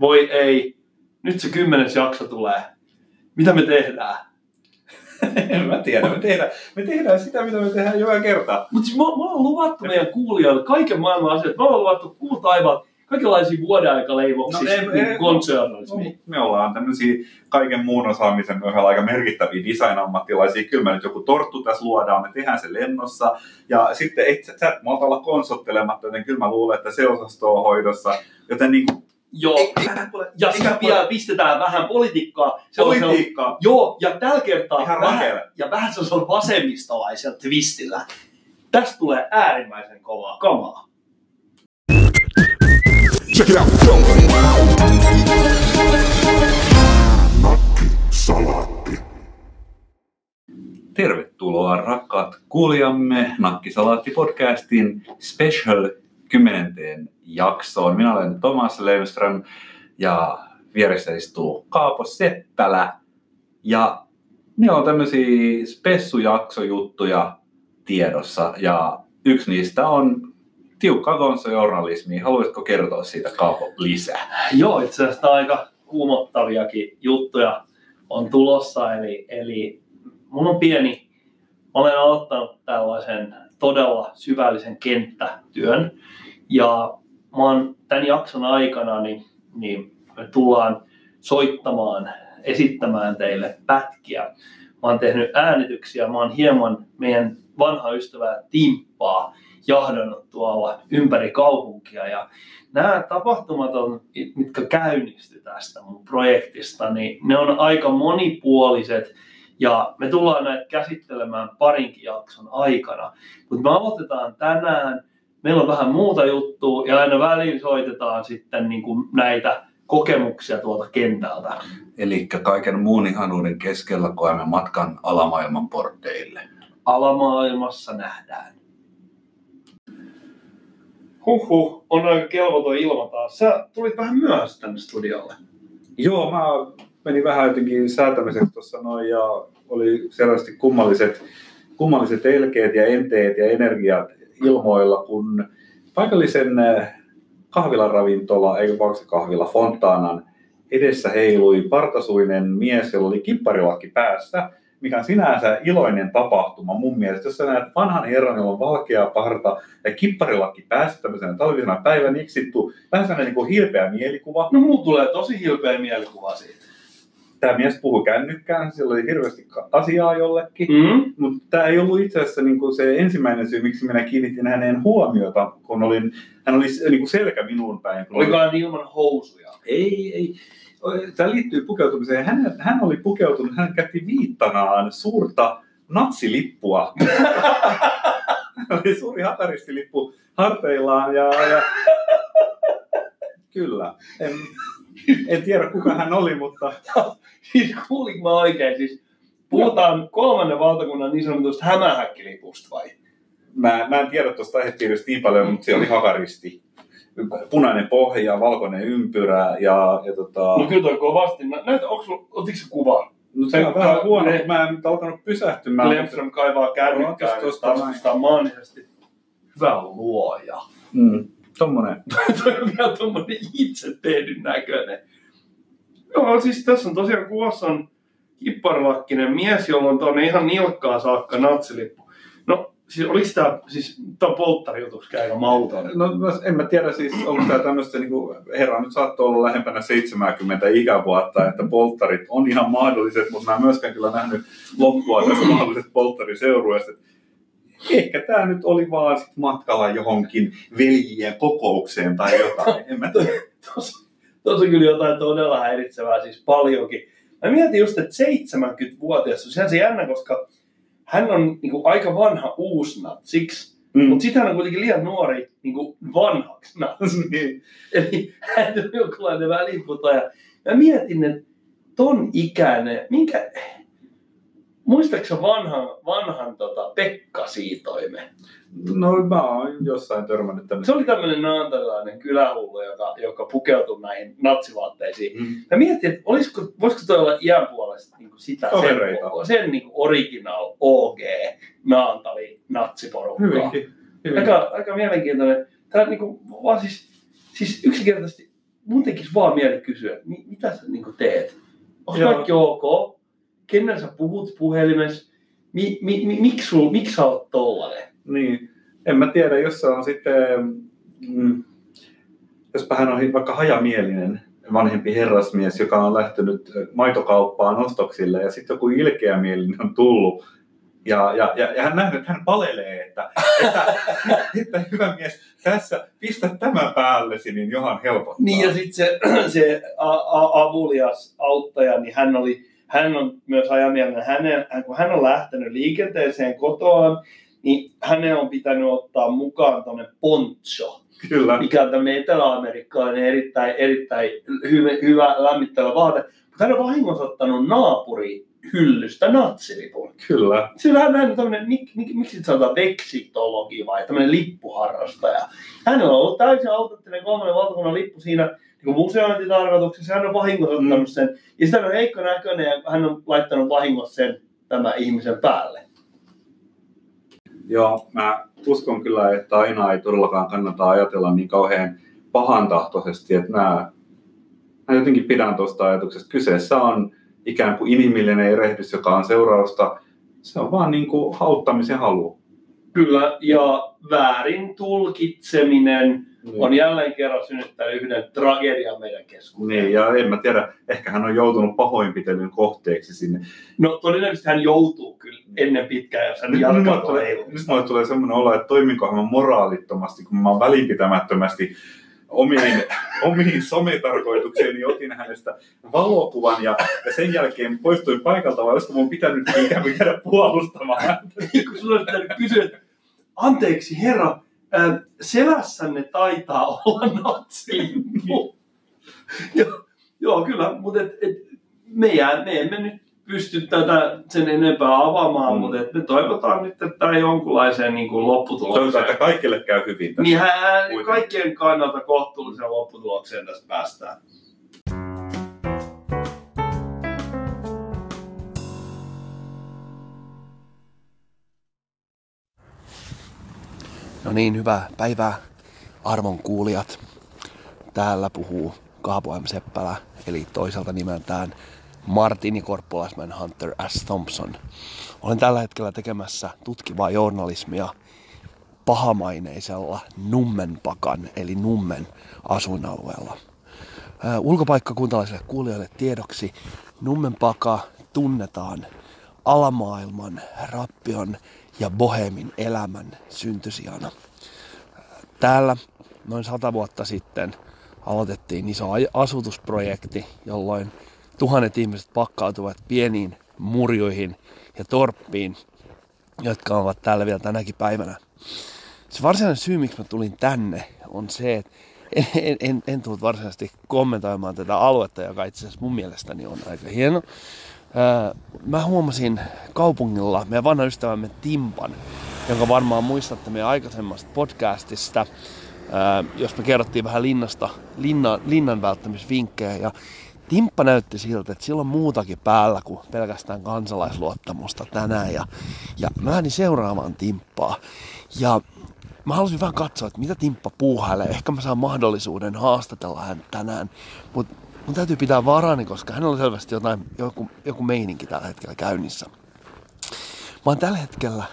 voi ei, nyt se kymmenes jakso tulee. Mitä me tehdään? en mä tiedä. Me tehdään, me tehdään sitä, mitä me tehdään joka kerta. Mutta siis me, me ollaan luvattu meidän kuulijoille kaiken maailman asiat. Me ollaan luvattu kuu taivaan, kaikenlaisia vuoden aikaleivoksia, No, ei- ei- konsernismia. Me ollaan tämmöisiä kaiken muun osaamisen ohella aika merkittäviä design-ammattilaisia. Kyllä me nyt joku torttu tässä luodaan, me tehdään se lennossa. Ja sitten et sä sä et malta olla konsottelematta, joten kyllä mä luulen, että se osasto on hoidossa. Joten niin kuin, Joo, ja sitten vielä pistetään vähän politiikkaa. sellaisella- politiikkaa. Joo, ja tällä kertaa Ihan vähän, rakenne. ja vähän sellaisella vasemmistolaisella twistillä. Tästä tulee äärimmäisen kovaa kamaa. Check it out. Salaatti. Tervetuloa rakkaat kuulijamme Nakkisalaatti-podcastin special kymmenenteen jaksoon. Minä olen Thomas Löfström ja vieressä istuu Kaapo Seppälä. Ja meillä on tämmöisiä spessujaksojuttuja tiedossa ja yksi niistä on tiukka gonso-journalismi. Haluaisitko kertoa siitä Kaapo lisää? Joo, itse asiassa aika kuumottaviakin juttuja on tulossa. Eli, eli mun on pieni, olen aloittanut tällaisen todella syvällisen kenttätyön. Ja mä oon tämän jakson aikana, niin, niin me tullaan soittamaan, esittämään teille pätkiä. Mä oon tehnyt äänityksiä, mä oon hieman meidän vanha ystävää Timppaa jahdannut tuolla ympäri kaupunkia. Ja nämä tapahtumat, on, mitkä käynnistyi tästä mun projektista, niin ne on aika monipuoliset ja me tullaan näitä käsittelemään parinkin jakson aikana. Mutta me aloitetaan tänään, meillä on vähän muuta juttua ja aina väliin soitetaan sitten niin kuin näitä kokemuksia tuolta kentältä. Eli kaiken muun ihanuuden keskellä koemme matkan alamaailman porteille. Alamaailmassa nähdään. Huhhuh, on aika kelvoton ilma taas. Sä tulit vähän myöhässä tänne studiolle. Joo, mä menin vähän jotenkin säätämiseksi tuossa noin ja oli selvästi kummalliset, kummalliset elkeet ja enteet ja energiat ilmoilla, kun paikallisen eh, kahvilaravintola, ei vaan se kahvila, Fontaanan edessä heilui partasuinen mies, jolla oli kipparilakki päässä, mikä on sinänsä iloinen tapahtuma mun mielestä. Jos sä näet vanhan herran, jolla on valkea parta ja kipparilakki päässä tämmöisenä talvisena päivänä iksittu, vähän sellainen niin kuin hilpeä mielikuva, No mulla tulee tosi hilpeä mielikuva siitä. Tämä mies puhui kännykkään, sillä oli hirveästi asiaa jollekin. Mm? Mutta tämä ei ollut itse asiassa niinku se ensimmäinen syy, miksi minä kiinnitin häneen huomiota, kun olin, hän oli s- niinku selkä minuun päin. Oliko hän ilman housuja? Ei, ei. Tämä liittyy pukeutumiseen. Hän, hän oli pukeutunut, hän käytti viittanaan suurta natsilippua. oli suuri hakaristilippu harteillaan ja, ja... kyllä. En, en tiedä kuka hän oli, mutta Siis kuulinko mä oikein? Siis puhutaan kolmannen valtakunnan niin sanotusta hämähäkkilipusta vai? Mä, mä en tiedä tuosta aihepiiristä niin paljon, mutta siellä oli hakaristi. Punainen pohja, valkoinen ympyrä ja, ja tota... No kyllä toi kovasti. Nä- Näytä, onko sulla, otitko se kuva? No se on se- vähän huono, ne- mä en nyt alkanut pysähtymään. Lemström kaivaa kännykkää taskustaan maanisesti. Hyvä luoja. Mm, tommonen. toi on vielä tommonen itse tehnyt näköinen. Joo, siis tässä on tosiaan kuvassa on kipparlakkinen mies, jolla on tuonne ihan nilkkaa saakka natsilippu. No, siis oliko tää, siis tää on polttarijutuksi aika mauton. No en mä tiedä siis, onko tämä tämmöistä, niin kuin, herra nyt saattoi olla lähempänä 70 ikävuotta, että polttarit on ihan mahdolliset, mutta mä en myöskään kyllä nähnyt loppua tästä mahdollisesta polttariseurueesta. Ehkä tämä nyt oli vaan sit matkalla johonkin veljien kokoukseen tai jotain, en mä tiedä. Tuossa, tuossa on kyllä jotain todella häiritsevää, siis paljonkin. Mä mietin just, että 70-vuotias on sehän se jännä, koska hän on niin kuin, aika vanha uusnatsiksi, Mm. mutta sitten hän on kuitenkin liian nuori niin kuin, vanhaksi natsiksi. Eli hän on jonkinlainen väliinputoja. Mä mietin, että ton ikäinen, minkä... Muistaaksä vanhan, vanhan tota, Pekka Siitoimen? No mä oon jossain törmännyt Se tämmöistä. oli tämmöinen naantalainen kylähullu, joka, joka pukeutui näihin natsivaatteisiin. Mm. Mä mietin, että olisiko, voisiko toi olla iän puolesta niin kuin sitä, sen, Kavereita. sen niin kuin original OG naantali natsiporukkaa. Hyvinkin. Hyvinkin. Aika, aika mielenkiintoinen. Tämä niin kuin, vaan siis, siis yksinkertaisesti mun tekisi vaan mieli kysyä, että mi- mitä sä niin teet? Onko kaikki ok? Kenen sä puhut puhelimessa? Mi, mi, mi, miksi, sul, miksi sä oot tollanen? Niin, en mä tiedä, jos se on sitten, mm, jospa hän on vaikka hajamielinen vanhempi herrasmies, joka on lähtenyt maitokauppaan ostoksille ja sitten joku ilkeämielinen on tullut ja, ja, ja, ja hän nähnyt, että hän palelee, että, että, että hyvä mies, tässä pistä tämä päällesi, niin johan helpottaa. Niin ja sitten se, se a, a, avulias auttaja, niin hän, oli, hän on myös ajamielinen. Hänen, hän, kun hän on lähtenyt liikenteeseen kotoaan, niin hänen on pitänyt ottaa mukaan tuonne poncho, Kyllä. mikä on tämmöinen etelä-amerikkalainen erittäin, erittäin hyvä, hyvä lämmittävä vaate. Mutta hän on vahingossa ottanut naapuri hyllystä natsilipun. Kyllä. Sillä hän on tämmöinen, mik, mik, miksi sanotaan veksitologi vai tämmöinen lippuharrastaja. Hän on ollut täysin autottinen kolmannen valtakunnan lippu siinä niin museointitarkoituksessa. Hän on vahingossa Mm. ottanut sen. Ja sitten on heikko näköinen ja hän on laittanut vahingossa sen tämän ihmisen päälle. Joo, mä uskon kyllä, että aina ei todellakaan kannata ajatella niin kauhean pahantahtoisesti, että mä, mä jotenkin pidän tuosta ajatuksesta. Kyseessä on ikään kuin inhimillinen erehdys, joka on seurausta, se on vaan niin kuin hauttamisen halu. Kyllä, ja väärin tulkitseminen Niin. on jälleen kerran synnyttänyt yhden tragedian meidän keskuuteen. Niin, ja en mä tiedä, ehkä hän on joutunut pahoinpitelyn kohteeksi sinne. No todennäköisesti hän joutuu kyllä ennen pitkään, jos hän Nyt, jatkaa tuolla tulee, nyt mulle tulee semmoinen olo, että toiminkohan mä moraalittomasti, kun mä välinpitämättömästi omiin, omiin sometarkoituksiini otin hänestä valokuvan ja, ja sen jälkeen poistuin paikalta, vai olisiko mun pitänyt ikään kuin jäädä puolustamaan häntä? kun sulla olisi pitänyt kysyä, anteeksi herra, selässänne taitaa olla natsilippu. joo, joo, kyllä, mutta et, et, me, jää, me emme nyt pysty tätä sen enempää avaamaan, Mm. mutta et me toivotaan nyt, että tämä jonkunlaiseen niin kuin lopputulokseen. Toivotaan, että kaikille käy hyvin tässä. Niin hän, kaikkien kannalta kohtuulliseen lopputulokseen tästä päästään. No niin, hyvää päivää arvon kuulijat. Täällä puhuu Kaapo M. Seppälä, eli toiselta nimeltään Martini Korppolasman Hunter S. Thompson. Olen tällä hetkellä tekemässä tutkivaa journalismia pahamaineisella Nummenpakan, eli Nummen asuinalueella. Ulkopaikkakuntalaisille kuulijoille tiedoksi Nummenpaka tunnetaan alamaailman, rappion ja bohemin elämän syntysijana. Täällä noin sata vuotta sitten aloitettiin iso asutusprojekti, jolloin tuhannet ihmiset pakkautuvat pieniin murjuihin ja torppiin, jotka ovat täällä vielä tänäkin päivänä. Se varsinainen syy, miksi mä tulin tänne, on se, että en, en, en, en tullut varsinaisesti kommentoimaan tätä aluetta, joka itse asiassa mun mielestäni on aika hieno. Ää, Mä huomasin kaupungilla meidän vanhan ystävämme Timpan, jonka varmaan muistatte meidän aikaisemmasta podcastista, ää, jos me kerrottiin vähän linnasta, linna, linnan välttämisvinkkejä. Ja Timppa näytti siltä, että sillä on muutakin päällä kuin pelkästään kansalaisluottamusta tänään. Ja, ja mä lähdin seuraamaan Timppaa. Ja mä halusin vähän katsoa, että mitä Timppa puuhailee. Ehkä mä saan mahdollisuuden haastatella hän tänään. Mutta mun täytyy pitää varani, koska hänellä on selvästi jotain, joku, joku meininki tällä hetkellä käynnissä. Mä oon tällä hetkellä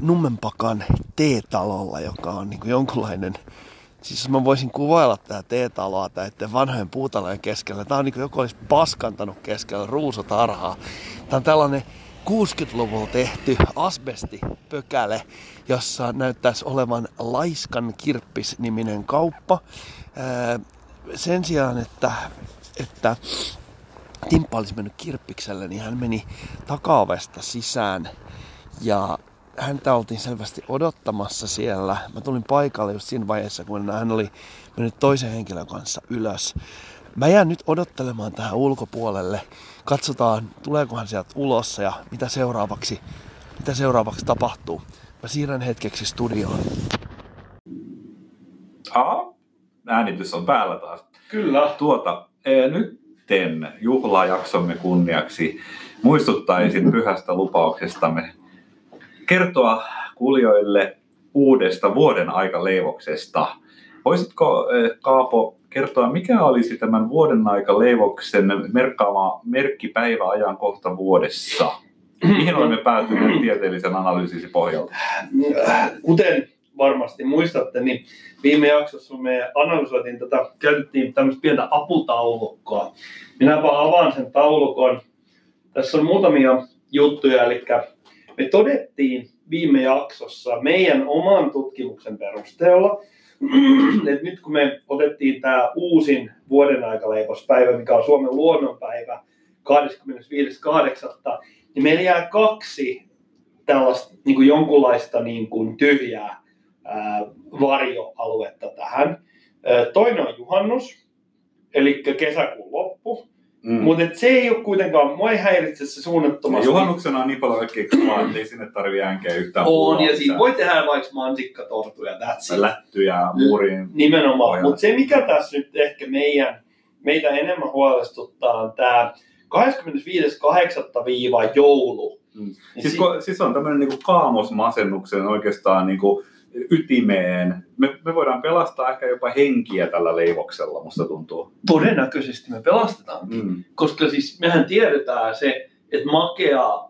Nummenpakan T-talolla, joka on niin jonkunlainen Siis mä voisin kuvailla tätä T-taloa näiden vanhojen puutalojen keskellä, tää on niin kuin joku olisi paskantanut keskellä ruusutarhaa. Tää on tällainen 60-luvulla tehty asbestipökäle, jossa näyttäisi olevan Laiskan Kirppis-niminen kauppa. Sen sijaan, että, että Timppa olisi mennyt kirppikselle, niin hän meni takaovesta sisään ja häntä oltiin selvästi odottamassa siellä. Mä tulin paikalle just siinä vaiheessa, kun hän oli mennyt toisen henkilön kanssa ylös. Mä jään nyt odottelemaan tähän ulkopuolelle. Katsotaan, tuleeko hän sieltä ulos ja mitä seuraavaksi, mitä seuraavaksi tapahtuu. Mä siirrän hetkeksi studioon. Äänitys on päällä taas. Kyllä. Tuota, eh, nytten juhlajaksomme kunniaksi muistuttaisin pyhästä lupauksestamme kertoa kuulijoille uudesta vuoden aikaleivoksesta. Voisitko eh, Kaapo kertoa, mikä olisi tämän vuoden aika leivoksen merkkaama merkkipäiväajankohta vuodessa? Mihin olemme päätyneet tieteellisen analyysisi pohjalta? Kuten varmasti muistatte, niin viime jaksossa me analysoitiin tätä, käytettiin tämmöistä pientä aputaulukkoa. Minäpä avaan sen taulukon. Tässä on muutamia juttuja, eli me todettiin viime jaksossa meidän oman tutkimuksen perusteella, että nyt kun me otettiin tämä uusin vuoden aikaleipospäivä, mikä on Suomen luonnonpäivä 25.8., niin meillä jää kaksi tällaista niin kuin jonkunlaista niin kuin tyhjää ää, varjoaluetta tähän. Toinen on juhannus, eli kesäkuun loppu. Mm. Mutta se ei ole kuitenkaan, mua ei häiritse se suunnattomasti. Ja juhannuksena on niin paljon kaikkea että ei sinne tarvitse äänkeä yhtään On, ja siinä voi tehdä vaikka mansikkatortuja, that's it. Lättyjä muuriin. Nimenomaan, mutta se mikä tässä nyt ehkä meidän, meitä enemmän huolestuttaa on tämä 25.8. joulu. Mm. Siis, si- ko, siis on tämmöinen niinku kaamosmasennuksen oikeastaan niinku ytimeen. Me, me voidaan pelastaa ehkä jopa henkiä tällä leivoksella, musta tuntuu. Todennäköisesti me pelastetaan, Mm. koska siis mehän tiedetään se, että makea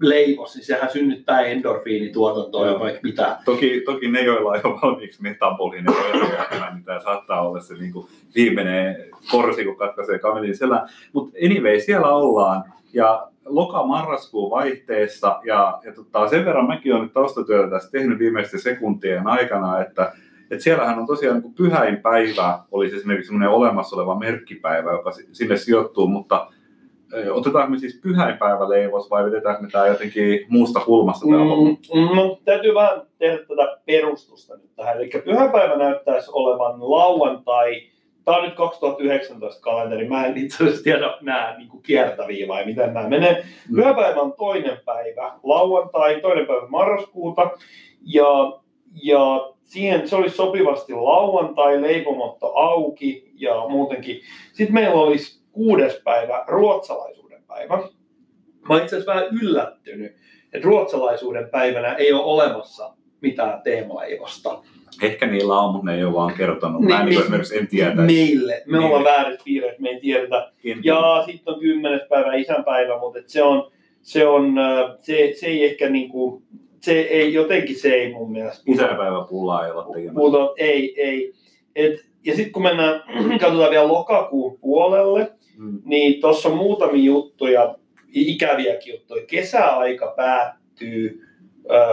leivos, niin sehän synnyttää endorfiinituotantoa ja vaikka mitä. Toki, toki ne, joilla on jo valmiiksi metabolinen oireja, niin tämä saattaa olla se niin kuin viimeinen korsi, kun katkaisee kamelin selän. Mutta anyway, siellä ollaan. Ja loka-marraskuun vaihteessa, ja, ja tota, sen verran mäkin olen nyt taustatyötä tässä tehnyt viimeisten sekuntien aikana, että et siellähän on tosiaan niin pyhäinpäivä, olisi esimerkiksi semmoinen olemassa oleva merkkipäivä, joka si- sinne sijoittuu, mutta otetaanko me siis pyhäinpäiväleivos vai vedetäänkö me tämä jotenkin muusta kulmasta tämä homma? Mm, no, täytyy vähän tehdä tätä perustusta nyt tähän. Eli pyhäpäivä näyttäisi olevan lauantai. Tämä on nyt 2019 kalenteri. Mä en itse asiassa tiedä nämä niin kiertäviä vai miten nämä menee. Mm. Pyhäpäivä on toinen päivä, lauantai, toinen päivä marraskuuta. Ja, ja siihen se olisi sopivasti lauantai, leipomotto auki ja muutenkin. Sitten meillä olisi kuudes päivä, ruotsalaisuuden päivä. Mä itse asiassa vähän yllättynyt, että ruotsalaisuuden päivänä ei ole olemassa mitään teemaleivosta. Ehkä niillä on, mutta ne ei ole vaan kertonut. Mä en Niin, niin, niin. esimerkiksi en tiedä. Meille. Me Niin. ollaan väärässä piirissä, me ei tiedetä. Ja sitten on kymmenes päivä isänpäivä, mutta et se on, se on, äh, se, se ei ehkä niinku, se ei, jotenkin se ei mun mielestä. Isäpäivä pullaa ei olla tekemässä. Mutta ei, ei. Et, ja sitten kun mennään, katsotaan vielä lokakuun puolelle, Mm. niin tuossa on muutamia juttuja, ikäviäkin juttuja. Kesäaika päättyy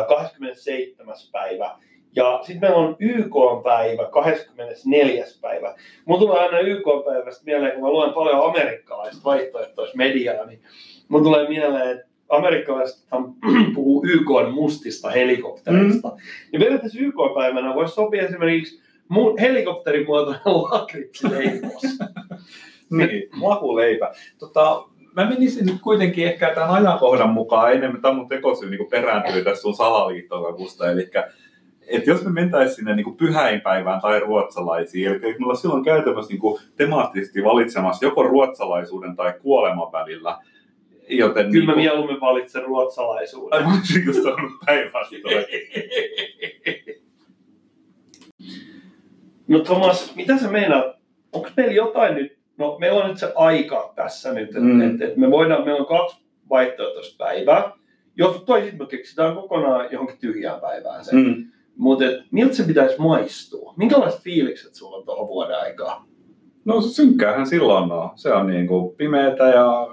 27. päivä. Ja sitten meillä on YK-päivä 24. päivä. Mulla tulee aina YK-päivästä mieleen, kun mä luen paljon amerikkalaista vaihtoehtoista mediaa, niin mulla tulee mieleen, että amerikkalaisethan puhuu YK mustista helikoptereista. Mm. Niin periaatteessa YK-päivänä voisi sopia esimerkiksi mu- helikopterimuotoinen lakritsileivos. Niin, makuleipä. Tota, mä menisin nyt kuitenkin ehkä tämän ajankohdan mukaan enemmän, tämä mun tekosyy niin perääntyy tässä sun salaliittokakusta, eli että jos me mentäisiin sinne niin pyhäinpäivään tai ruotsalaisiin, eli me ollaan silloin käytännössä niin temaattisesti valitsemassa joko ruotsalaisuuden tai kuoleman välillä, joten Kyllä mä niin mieluummin valitsen ruotsalaisuuden. Ai, mä olisin just sanonut päinvastoin. No Thomas, mitä sä meinaat? Onko meillä jotain nyt? No meillä on nyt se aika tässä nyt, että Mm. et, et me voidaan, meillä on kaksi vaihtoehtoista päivää. Jos toisin me keksitään kokonaan johonkin tyhjään päivään se. Mm. Mutta miltä se pitäisi maistua? Minkälaiset fiilikset sulla on tuohon vuoden aikaa? No se synkkäähän silloin on. Se on niin kuin pimeätä ja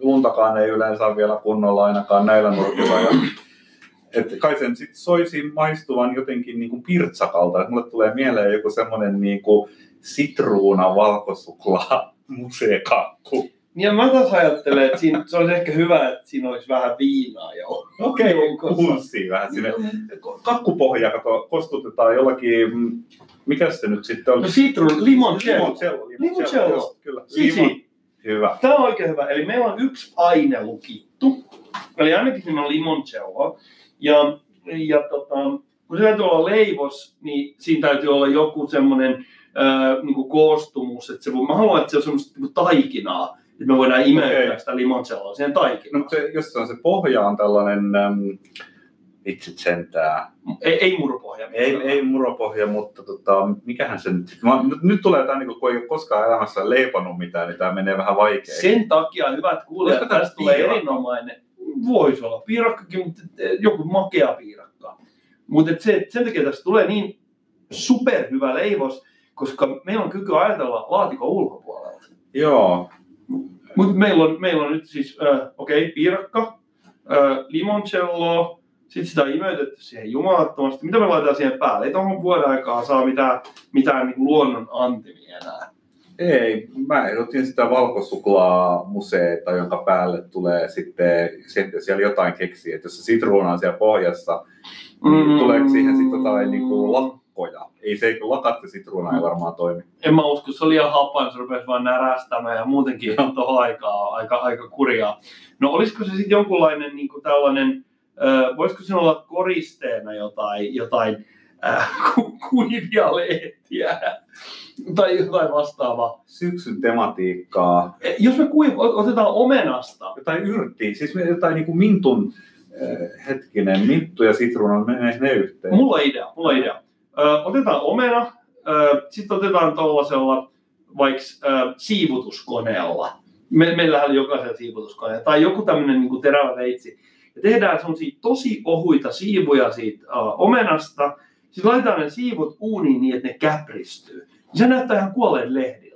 luntakaan ei yleensä ole vielä kunnolla ainakaan näillä nurkilla. Ja, et kai sen sit soisi maistuvan jotenkin niin kuin pirtsakalta. Et mulle tulee mieleen joku semmoinen niin kuin sitruuna valkosuklaa museekakku. Ja mä taas ajattelen, että siinä, se olisi ehkä hyvä, että siinä olisi vähän viinaa jo. Okei, Joukossa. pulssia vähän sinne. Kakkupohja, kato, kostutetaan jollakin, mm, mikä se nyt sitten on? No citrun, limoncello. Limoncello. Limoncello. joo, Kyllä. Sisi. Limon. Hyvä. Tämä on oikein hyvä. Eli meillä on yksi aine lukittu. Eli ainakin siinä on limoncello. Ja, ja tota, kun se täytyy olla leivos, niin siinä täytyy olla joku semmoinen äh, niin koostumus. Että se, voi- mä haluan, että se on semmoista niin taikinaa. Että me voidaan imeyttää Okei. sitä limoncelloa siihen No, taikinaan. mutta se, jos se on se pohja on tällainen äm, Vitsit sentää. Ei, ei murupohja. Ei, ei muropohja, mutta tota, mikähän se nyt... Mä, nyt, nyt tulee tämä, niin kun ei ole koskaan elämässä leipannut mitään, niin tämä menee vähän vaikeaksi. Sen takia, hyvät kuulijat, tää tästä tulee piirakka? erinomainen. Voisi olla piirakkakin, mutta eh, joku makea piirakka. Mutta se, sen takia tästä tulee niin superhyvä leivos, koska meillä on kyky ajatella laatikon ulkopuolelta. Joo, Mutta meillä on, meillä on nyt siis, äh, okei, okay, piirakka, äh, limoncello, sitten sitä on imeytetty siihen jumalattomasti. Mitä me laitetaan siihen päälle? Ei tuohon vuoden aikaa saa mitään, mitään niin luonnon antimia enää. Ei, mä ehdotin sitä valkosuklaamuseeta, jonka päälle tulee sitten, sitten siellä jotain keksiä, että jos se sitruuna on siellä pohjassa, niin Mm. tuleeko siihen sitten jotain niin kuin lakkoja? Ei se, kun lakattu sitruuna ei varmaan toimi. En mä usko, se oli liian hapan, se rupesi vaan närästämään ja muutenkin tuohon aikaa aika, aika kurjaa. No olisiko se sitten jonkunlainen niin kuin tällainen, äh, voisiko se olla koristeena jotain, jotain äh, ku, kuivia lehtiä tai jotain vastaavaa. Syksyn tematiikkaa, Eh, Jos me kuiv- ot- otetaan omenasta, jotain yrttiä, siis me- jotain niin kuin mintun, hetkinen, minttu ja sitruuna, menee ne yhteen? mulla on idea, mulla on idea. Ö, otetaan omena, sitten otetaan tuollaisella vaikka ö, siivutuskoneella. Me, meillähän on jokaisella siivutuskone. Tai joku tämmöinen niin terävä veitsi. Ja tehdään semmoisia tosi ohuita siivuja siitä ö, omenasta. Sitten laitetaan ne siivut uuniin niin, että ne käpristyy. Se näyttää ihan kuolleen lehdiltä.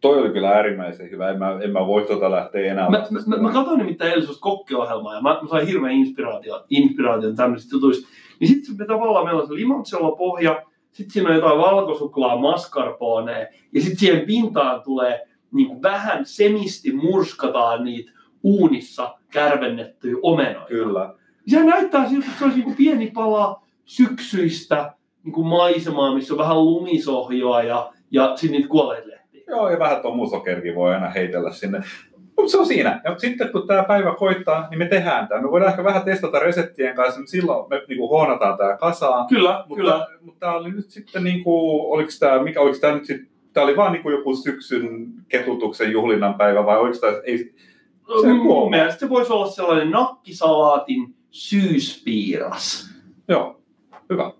Toi oli kyllä äärimmäisen hyvä, en mä, en mä voi tuota lähteä enää Mä, mä, mä, mä katsoin nimittäin eilen sellaista kokkiohjelmaa ja mä, mä sain hirveän inspiraatio, inspiraation tämmöisistä jutuista. Niin sitten me tavallaan meillä on se limoncello pohja, sitten siinä on jotain valkosuklaa mascarpone ja sitten siihen pintaan tulee niin kuin vähän semisti murskataan niitä uunissa kärvennettyjä omenoita. Kyllä. Se näyttää siltä, että se olisi niin kuin pieni pala syksyistä niin kuin maisemaa, missä on vähän lumisohjoa ja, ja sitten niitä kuolleita. Joo, ja vähän tuon musokerikin voi aina heitellä sinne. Mutta se on siinä. Ja sitten kun tämä päivä koittaa, niin me tehdään tämä. Me voidaan ehkä vähän testata reseptien kanssa, mutta silloin me niinku huonataan tämä kasaan. Kyllä, Mutta, kyllä. mutta tämä oli nyt sitten, niinku, oliko tämä, mikä oliko tämä nyt sitten, tämä oli vaan niinku joku syksyn ketutuksen juhlinnan päivä vai oliko tämä, ei, Se Mun huomaa. mielestä se voisi olla sellainen nakkisalaatin syyspiiras. joo, hyvä.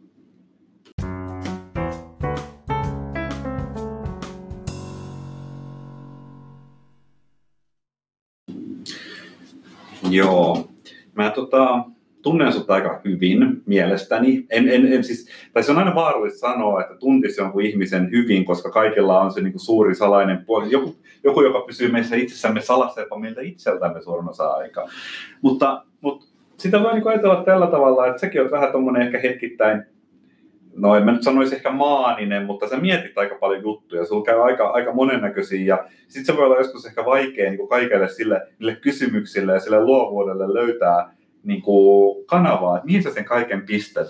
Joo. Mä tota, tunnen sut aika hyvin mielestäni. En, en, en siis, tai se on aina vaarallista sanoa, että tuntisi jonkun ihmisen hyvin, koska kaikilla on se niin kuin suuri salainen puoli. Joku, joku, joka pysyy meissä itsessämme salassa jopa meiltä itseltämme suurin osa aikaa. Mutta, mutta sitä voi niin ajatella tällä tavalla, että säkin oot vähän tuommoinen ehkä hetkittäin, no en mä nyt sanoisi ehkä maaninen, mutta sä mietit aika paljon juttuja, sulla käy aika, aika monennäköisiä ja sitten se voi olla joskus ehkä vaikea niin kuin kaikille sille, niille kysymyksille ja sille luovuudelle löytää niin kuin kanavaa, että mihin sä sen kaiken pistät.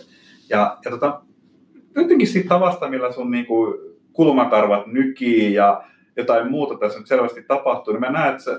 Ja, ja tota, jotenkin siitä tavasta, millä sun niin kuin kulmakarvat nykii ja jotain muuta tässä nyt selvästi tapahtuu, niin mä näen, että se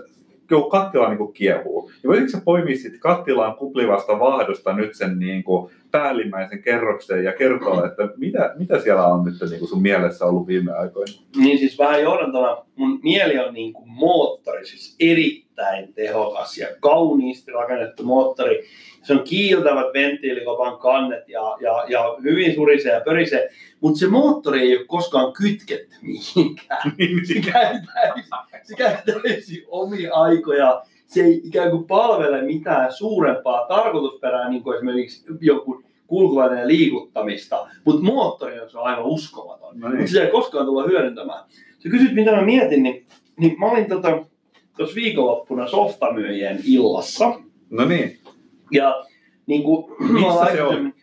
joku kattila niin kuin kiehuu. Ja voisitko sä poimia siitä kattilaan kuplivasta vahdosta nyt sen niin kuin päällimmäisen kerroksen ja kertoa, että mitä, mitä siellä on nyt niin kuin sun mielessä ollut viime aikoina? Niin siis vähän johdantana, mun mieli on niin kuin moottori, siis erittäin tehokas ja kauniisti rakennettu moottori. Se on kiiltävät venttiilikopan kannet ja, ja, ja hyvin surisee ja pörisee, mutta se moottori ei ole koskaan kytketty mihinkään. Se käy täysin, se käy täysin omia aikoja. Se ei ikään kuin palvele mitään suurempaa tarkoitusperää, niin kuin esimerkiksi joku kulkulainen liikuttamista, mutta moottori on se aivan uskomaton. no niin. sitä ei koskaan tulla hyödyntämään. Sä kysyt, mitä mä mietin, niin, niin mä olin tota, tuossa viikonloppuna softamyyjien illassa. no niin. Ja niin kuin, Missä se aikaisemmin-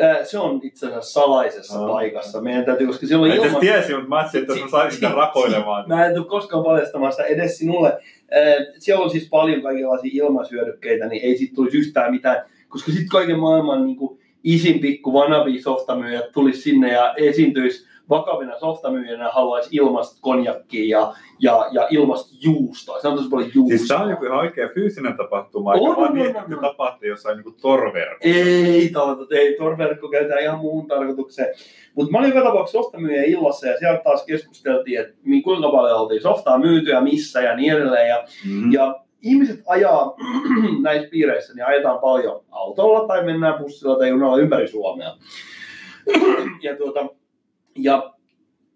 Ää, Se on itse asiassa salaisessa Aa. paikassa. Meidän täytyy, koska siellä on Mä tiesin, mutta mä ajattelin, että mä saisin sitä rakoilemaan. Mä en tule koskaan paljastamaan sitä edes sinulle. Ää, Siellä on siis paljon kaikenlaisia ilmasyödykkeitä, niin ei siitä tulisi yhtään mitään. Koska sitten kaiken maailman niin kuin, isin pikku vanabi softamyyjät tulisi sinne ja esiintyisi vakavina softamyyjänä haluaisi ilmasta konjakkia ja, ja, ja ilmasta juustoa. Se on tosi paljon juustoa. Siis tämä on joku ihan oikea fyysinen tapahtuma, eikä On, vaan on, niin, että tapahtui jossain niin torverkossa. Ei, tavoitat, ei, torverkko käytetään ihan muun tarkoitukseen. Mutta mä olin joka tapauksessa softamyyjän illassa ja siellä taas keskusteltiin, että kuinka paljon oltiin softaa myyty ja missä ja niin edelleen. Ja, Mm. ja, ihmiset ajaa näissä piireissä, niin ajetaan paljon autolla tai mennään bussilla tai junalla ympäri Suomea. ja, tuota, ja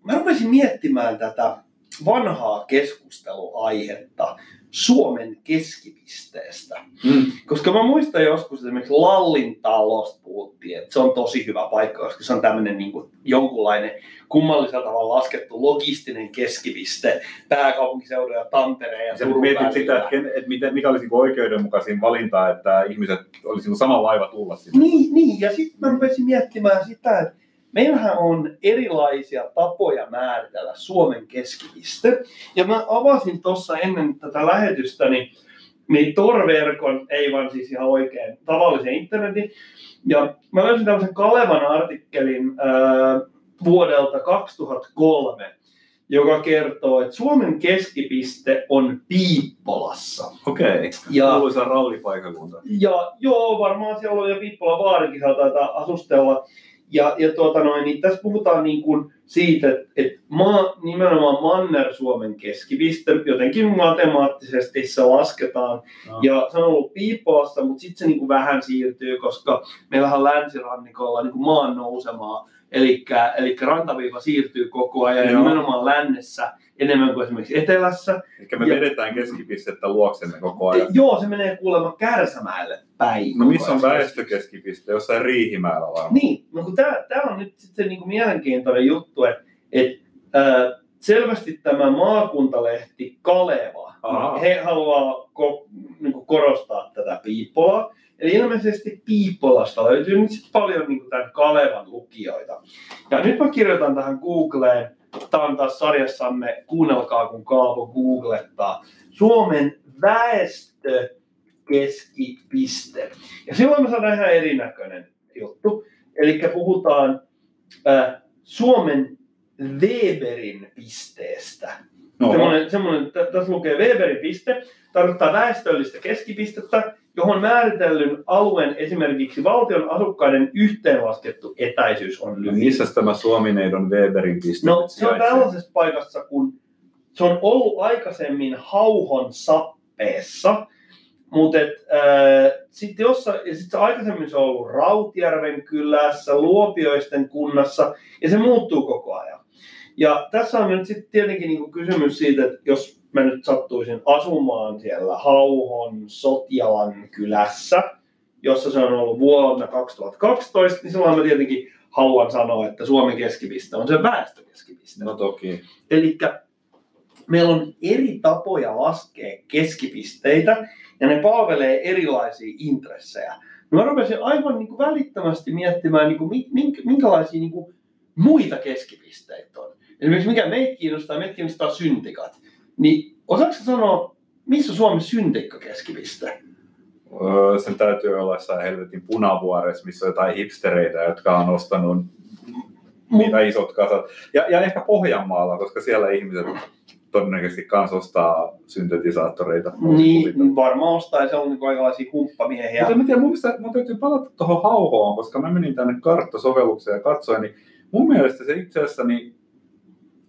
mä rupesin miettimään tätä vanhaa keskusteluaihetta Suomen keskipisteestä. Mm. Koska mä muistan joskus esimerkiksi Lallin talosta puhuttiin, että se on tosi hyvä paikka, koska se on tämmöinen niin kuin jonkunlainen kummallisella tavalla laskettu logistinen keskipiste pääkaupunkiseudun ja Tampereen ja Turun mietit välillä. sitä, että, ken, että mikä olisi niinku oikeudenmukaisin valinta, että ihmiset olisi niinku sama laiva tulla sinne. Niin, niin. ja sitten mä rupesin miettimään sitä, että meillähän on erilaisia tapoja määritellä Suomen keskipiste. Ja mä avasin tuossa ennen tätä lähetystä niin, niin Tor-verkon, ei vaan siis ihan oikein tavallisen internetin. Ja mä löysin tämmöisen Kalevan artikkelin ää, vuodelta 2003, joka kertoo, että Suomen keskipiste on Piippolassa. Okei, Ja kuuluisa rallipaikakunta. ja joo, varmaan siellä on jo Pippola Vaarikin taitaa asustella. Ja, ja tuota noin, niin tässä puhutaan niin kuin siitä, että, että maa, nimenomaan Manner-Suomen keskipiste, jotenkin matemaattisesti se lasketaan. No. Ja se on ollut Piippolassa, mutta sitten se niin kuin vähän siirtyy, koska meillähän on länsirannikolla niin kuin maan nousemaa. Eli, rantaviiva siirtyy koko ajan ja Joo. nimenomaan lännessä enemmän kuin esimerkiksi etelässä. Eli me Ja- vedetään keskipistettä luoksemme koko ajan. Joo, se menee kuulemma Kärsämäelle päin. No missä on väestökeskipiste? Jossain Riihimäellä varmaan. Niin, no kun tämä, on nyt sitten niinku mielenkiintoinen juttu, että et, ää, selvästi tämä maakuntalehti Kaleva, Aha. he haluaa ko, niinku korostaa tätä Piippolaa. Eli ilmeisesti Piippolasta löytyy nyt sit paljon niinku tämän Kalevan lukijoita. Ja nyt mä kirjoitan tähän Googleen, tämä on taas sarjassamme, kuunnelkaa kun Kaapo googlettaa, Suomen väestö keskipiste. Ja silloin me saadaan ihan erinäköinen juttu. Eli puhutaan äh, Suomen Weberin pisteestä. No, Semmoinen, semmoinen, tä- tässä lukee Weberin piste, tarkoittaa väestöllistä keskipistettä, johon määritellyn alueen esimerkiksi valtion asukkaiden yhteenlaskettu etäisyys on no lyhyt. missä tämä Suomineidon Weberin piste No se on tällaisessa paikassa, kun se on ollut aikaisemmin Hauhon sappeessa, mutta äh, sitten jossa, ja sit se aikaisemmin se on ollut Rautjärven kylässä, Luopioisten kunnassa, ja se muuttuu koko ajan. Ja tässä on nyt sitten tietenkin niinku kysymys siitä, että jos mä nyt sattuisin asumaan siellä Hauhon Sotjalan kylässä, jossa se on ollut vuonna 2012, niin silloin mä tietenkin haluan sanoa, että Suomen keskipiste on se väestökeskipiste. No toki. Eli meillä on eri tapoja laskea keskipisteitä ja ne palvelee erilaisia intressejä. Mä rupesin aivan niin kuin välittömästi miettimään, niin kuin, minkä, minkälaisia niin kuin, muita keskipisteitä on. Esimerkiksi mikä meitä kiinnostaa, meitä kiinnostaa syntikat. Niin osaatko sanoa, missä Suomen syntikka keskipiste? Öö, sen täytyy olla jossain helvetin punavuoressa, missä on jotain hipstereitä, jotka on ostanut niitä isot kasat. Ja, ja ehkä Pohjanmaalla, koska siellä ihmiset todennäköisesti kans ostaa syntetisaattoreita. Niin, varmaan ostaa ja se on niin kaikenlaisia humppamiehiä. Mutta en tiedä, mun, mielestä, mun täytyy palata tuohon hauhoon, koska mä menin tänne karttasovellukseen ja katsoin, niin mun mielestä se itse asiassa, niin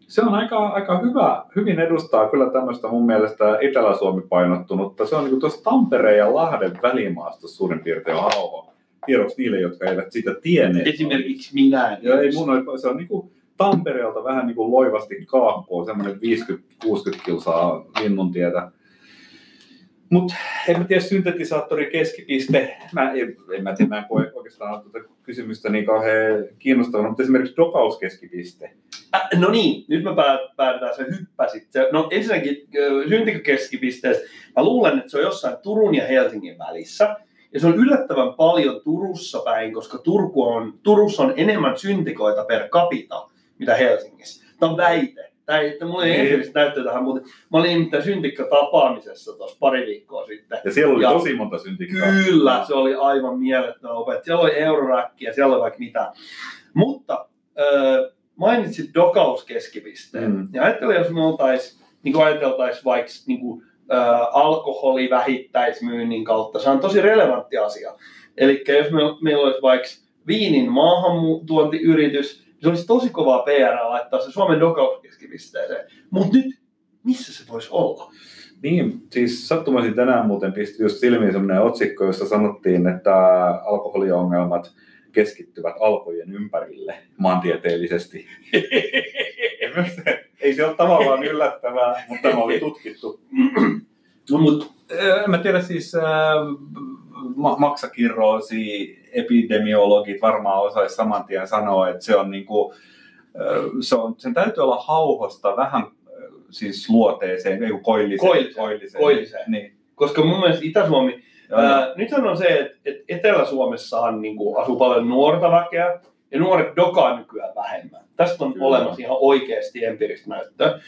se on aika, aika hyvä, hyvin edustaa kyllä tämmöistä mun mielestä Etelä-Suomi painottunutta. Se on niin tuossa Tampereen ja Lahden välimaastossa suurin piirtein on hauho. Tiedoksi niille, jotka eivät sitä tienneet. Esimerkiksi minä. Ja ei mun ole, se on niin kuin Tampereelta vähän niin kuin loivasti kaakkoon, semmoinen 50-60 kilsaa linnuntietä. Mutta en mä tiedä, syntetisaattori keskipiste, mä en, en mä tiedä, mä en koe oikeastaan tuota kysymystä niin kauhean kiinnostavana, mutta esimerkiksi dokauskeskipiste. Äh, no niin, nyt me pää- päätetään, sä hyppäsit. Se, no ensinnäkin äh, syntikkökeskipisteestä, mä luulen, että se on jossain Turun ja Helsingin välissä. Ja se on yllättävän paljon Turussa päin, koska Turku on, Turussa on enemmän syntikoita per capita, mitä Helsingissä. Tämä on väite. Tämä ei, mulla ei Niin. näyttöä tähän, mutta mä olin nimittäin syntikka-tapaamisessa tuossa pari viikkoa sitten. Ja siellä oli Ja- tosi monta syntikkaa. Kyllä, se oli aivan mielettömän opet. Siellä oli euroräkki ja siellä oli vaikka mitä. Mutta äh, mainitsit dokauskeskipisteen. Mm. Ja ajattelin, jos me oltais, niin kuin ajateltaisiin vaikka niin kuin, äh, alkoholivähittäismyynnin kautta, se on tosi relevantti asia. Eli jos me, meillä olisi vaikka viinin maahantuontiyritys, niin se olisi tosi kovaa PR laittaa se Suomen dokauskeskipisteeseen. Mutta nyt, missä se voisi olla? Niin, siis sattumaisin tänään muuten pisti just silmiin sellainen otsikko, jossa sanottiin, että alkoholiongelmat keskittyvät alkojen ympärille maantieteellisesti. Ei se ole tavallaan yllättävää, mutta tämä oli tutkittu. No, mut, En mä tiedä siis äh, ma- maksakirroosi, epidemiologit varmaan osaisi saman tien sanoa, että se on niinku, äh, se on, sen täytyy olla hauhosta vähän äh, siis luoteeseen, ei koilliseen. Koilliseen, koilliseen. koilliseen. Niin. koska mun mielestä Itä-Suomi. Ää, nythän on se, että, Etelä-Suomessahan niin kuin asuu paljon nuorta väkeä, ja nuoret dokaa nykyään vähemmän. Tästä on Kyllä. olemassa ihan oikeasti empiiristä näyttöä.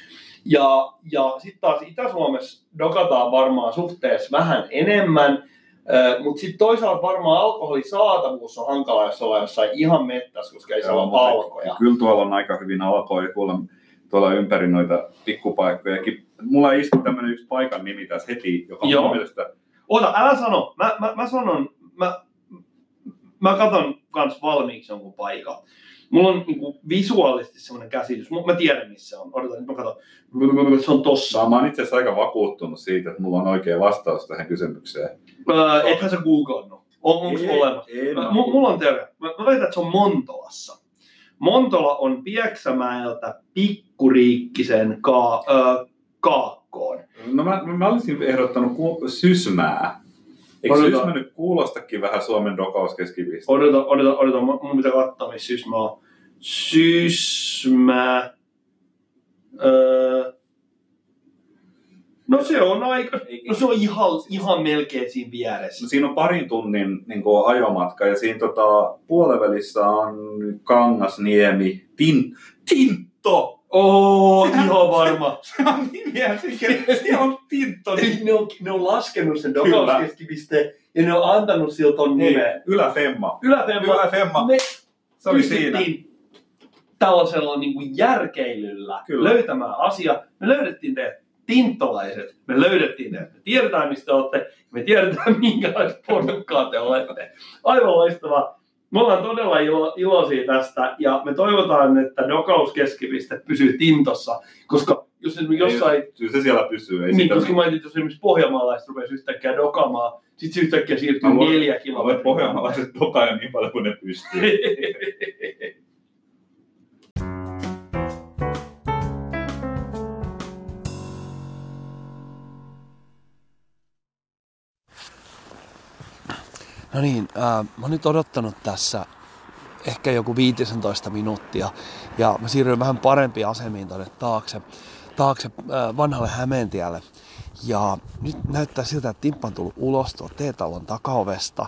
Ja, ja sitten taas Itä-Suomessa dokataan varmaan suhteessa vähän enemmän, mutta sitten toisaalta varmaan alkoholisaatavuus on hankala, jos ollaan jossain ihan mettässä, koska ei mutta alkoja. Kyllä tuolla on aika hyvin alkoja, kuulla tuolla ympäri noita pikkupaikkojakin. Mulla iski tämmöinen yksi paikan nimi tässä heti, joka on Joo. Ota, älä sano. Mä, mä, mä sanon, mä, mä katon kans valmiiksi jonkun paikan. Mulla on niinku visuaalisesti semmoinen käsitys. Mä mä tiedän, missä se on. Odota, nyt mä katon. Se on tossa. Mä oon itse asiassa aika vakuuttunut siitä, että mulla on oikea vastaus tähän kysymykseen. Öö, ethän sä googlannut. On onko olemassa? Mä, mä- mu- mulla on teoria. Mä, mä väitän, että se on Montolassa. Montola on Pieksämäeltä Pikkuriikkisen ka, öö, kaakkoon. No mä, mä olisin ehdottanut ku, Sysmää. Eikö Odota. Sysmä nyt kuulostakin vähän Suomen dokauskeskivistä? Odota, odota, odota. Mun mun pitää katsoa, missä Sysmä on. Sysmä. Öö, no se on aika... No se on ihan, ihan melkein siinä vieressä. No, siinä on parin tunnin niin kuin, ajomatka ja siinä tota, puolivälissä on Kangasniemi, Tin, Tintto! Oo, Sehän- ihan varma. Se on nimiä, se on. Eli ne on, ne on laskenut sen dokauskeskipisteen ja ne on antanut siltä ton nimen. Yläfemma. Yläfemma. Yläfemma. Me Se oli siinä. tällaisella niin kuin järkeilyllä Kyllä. löytämään asia. Me löydettiin teidät tinttolaiset, me löydettiin teidät. Me tiedetään, mistä te olette, me tiedetään, minkälaista porukkaa te olette. Aivan loistavaa. Me ollaan todella ilo, iloisia tästä ja me toivotaan, että dokauskeskipiste pysyy tintossa, koska jos esimerkiksi jossain Kyllä se siellä pysyy. Ei niin, sitä- koska mä ajattelin, että jos esimerkiksi pohjanmaalaiset rupesi yhtäkkiä dokamaan, sit se yhtäkkiä siirtyy voin- neljä kilometriä. pohjanmaalaiset dokaa jo niin paljon kuin ne pystyy. No niin, äh, mä oon nyt odottanut tässä ehkä joku 15 minuuttia ja mä siirryin vähän parempiin asemiin tonne taakse, taakse äh, vanhalle Hämeentielle. Ja nyt näyttää siltä, että Timppa on tullut ulos tuolta T-talon takaovesta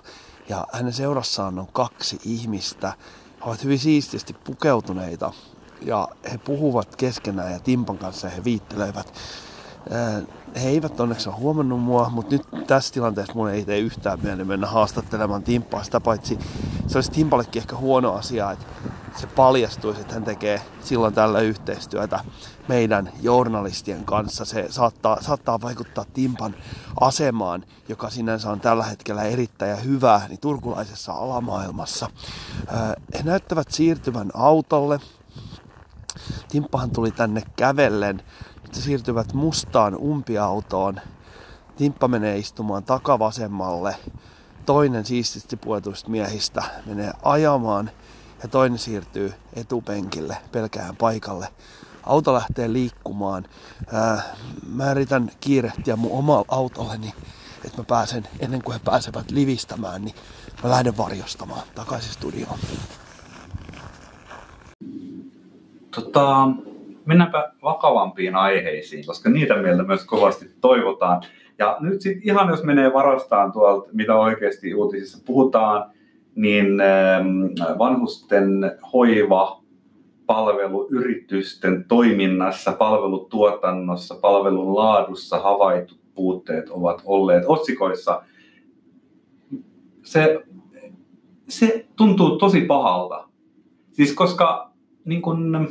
ja hänen seurassaan on kaksi ihmistä. He ovat hyvin siististi pukeutuneita ja he puhuvat keskenään ja Timpan kanssa he viittelevät. Ää, He eivät onneksi ole huomannut mua, mutta nyt tässä tilanteessa mun ei tee yhtään mieli mennä haastattelemaan Timppaa. Sitä paitsi se olisi Timpallekin ehkä huono asia, että se paljastuisi, että hän tekee silloin tällä yhteistyötä meidän journalistien kanssa. Se saattaa, saattaa vaikuttaa Timpan asemaan, joka sinänsä on tällä hetkellä erittäin hyvä niin turkulaisessa alamaailmassa. Ää, He näyttävät siirtyvän autolle. Timppahan tuli tänne kävellen. Siirtyvät mustaan umpiautoon. Timppa menee istumaan takavasemmalle. Toinen siististi puetuista miehistä menee ajamaan ja toinen siirtyy etupenkille pelkään paikalle. Auto lähtee liikkumaan. Ää, mä yritän kiirehtiä mun omalla autolleni, että mä pääsen ennen kuin he pääsevät livistämään, niin mä lähden varjostamaan takaisin studioon. Tota, mennäänpä vakavampiin aiheisiin, koska niitä meiltä myös kovasti toivotaan. Ja nyt sitten ihan jos menee varastaan tuolta, mitä oikeasti uutisissa puhutaan, niin ähm, vanhusten hoiva, palveluyritysten toiminnassa, palvelutuotannossa, palvelun laadussa havaitut puutteet ovat olleet otsikoissa. Se, se tuntuu tosi pahalta. Siis koska niin kun,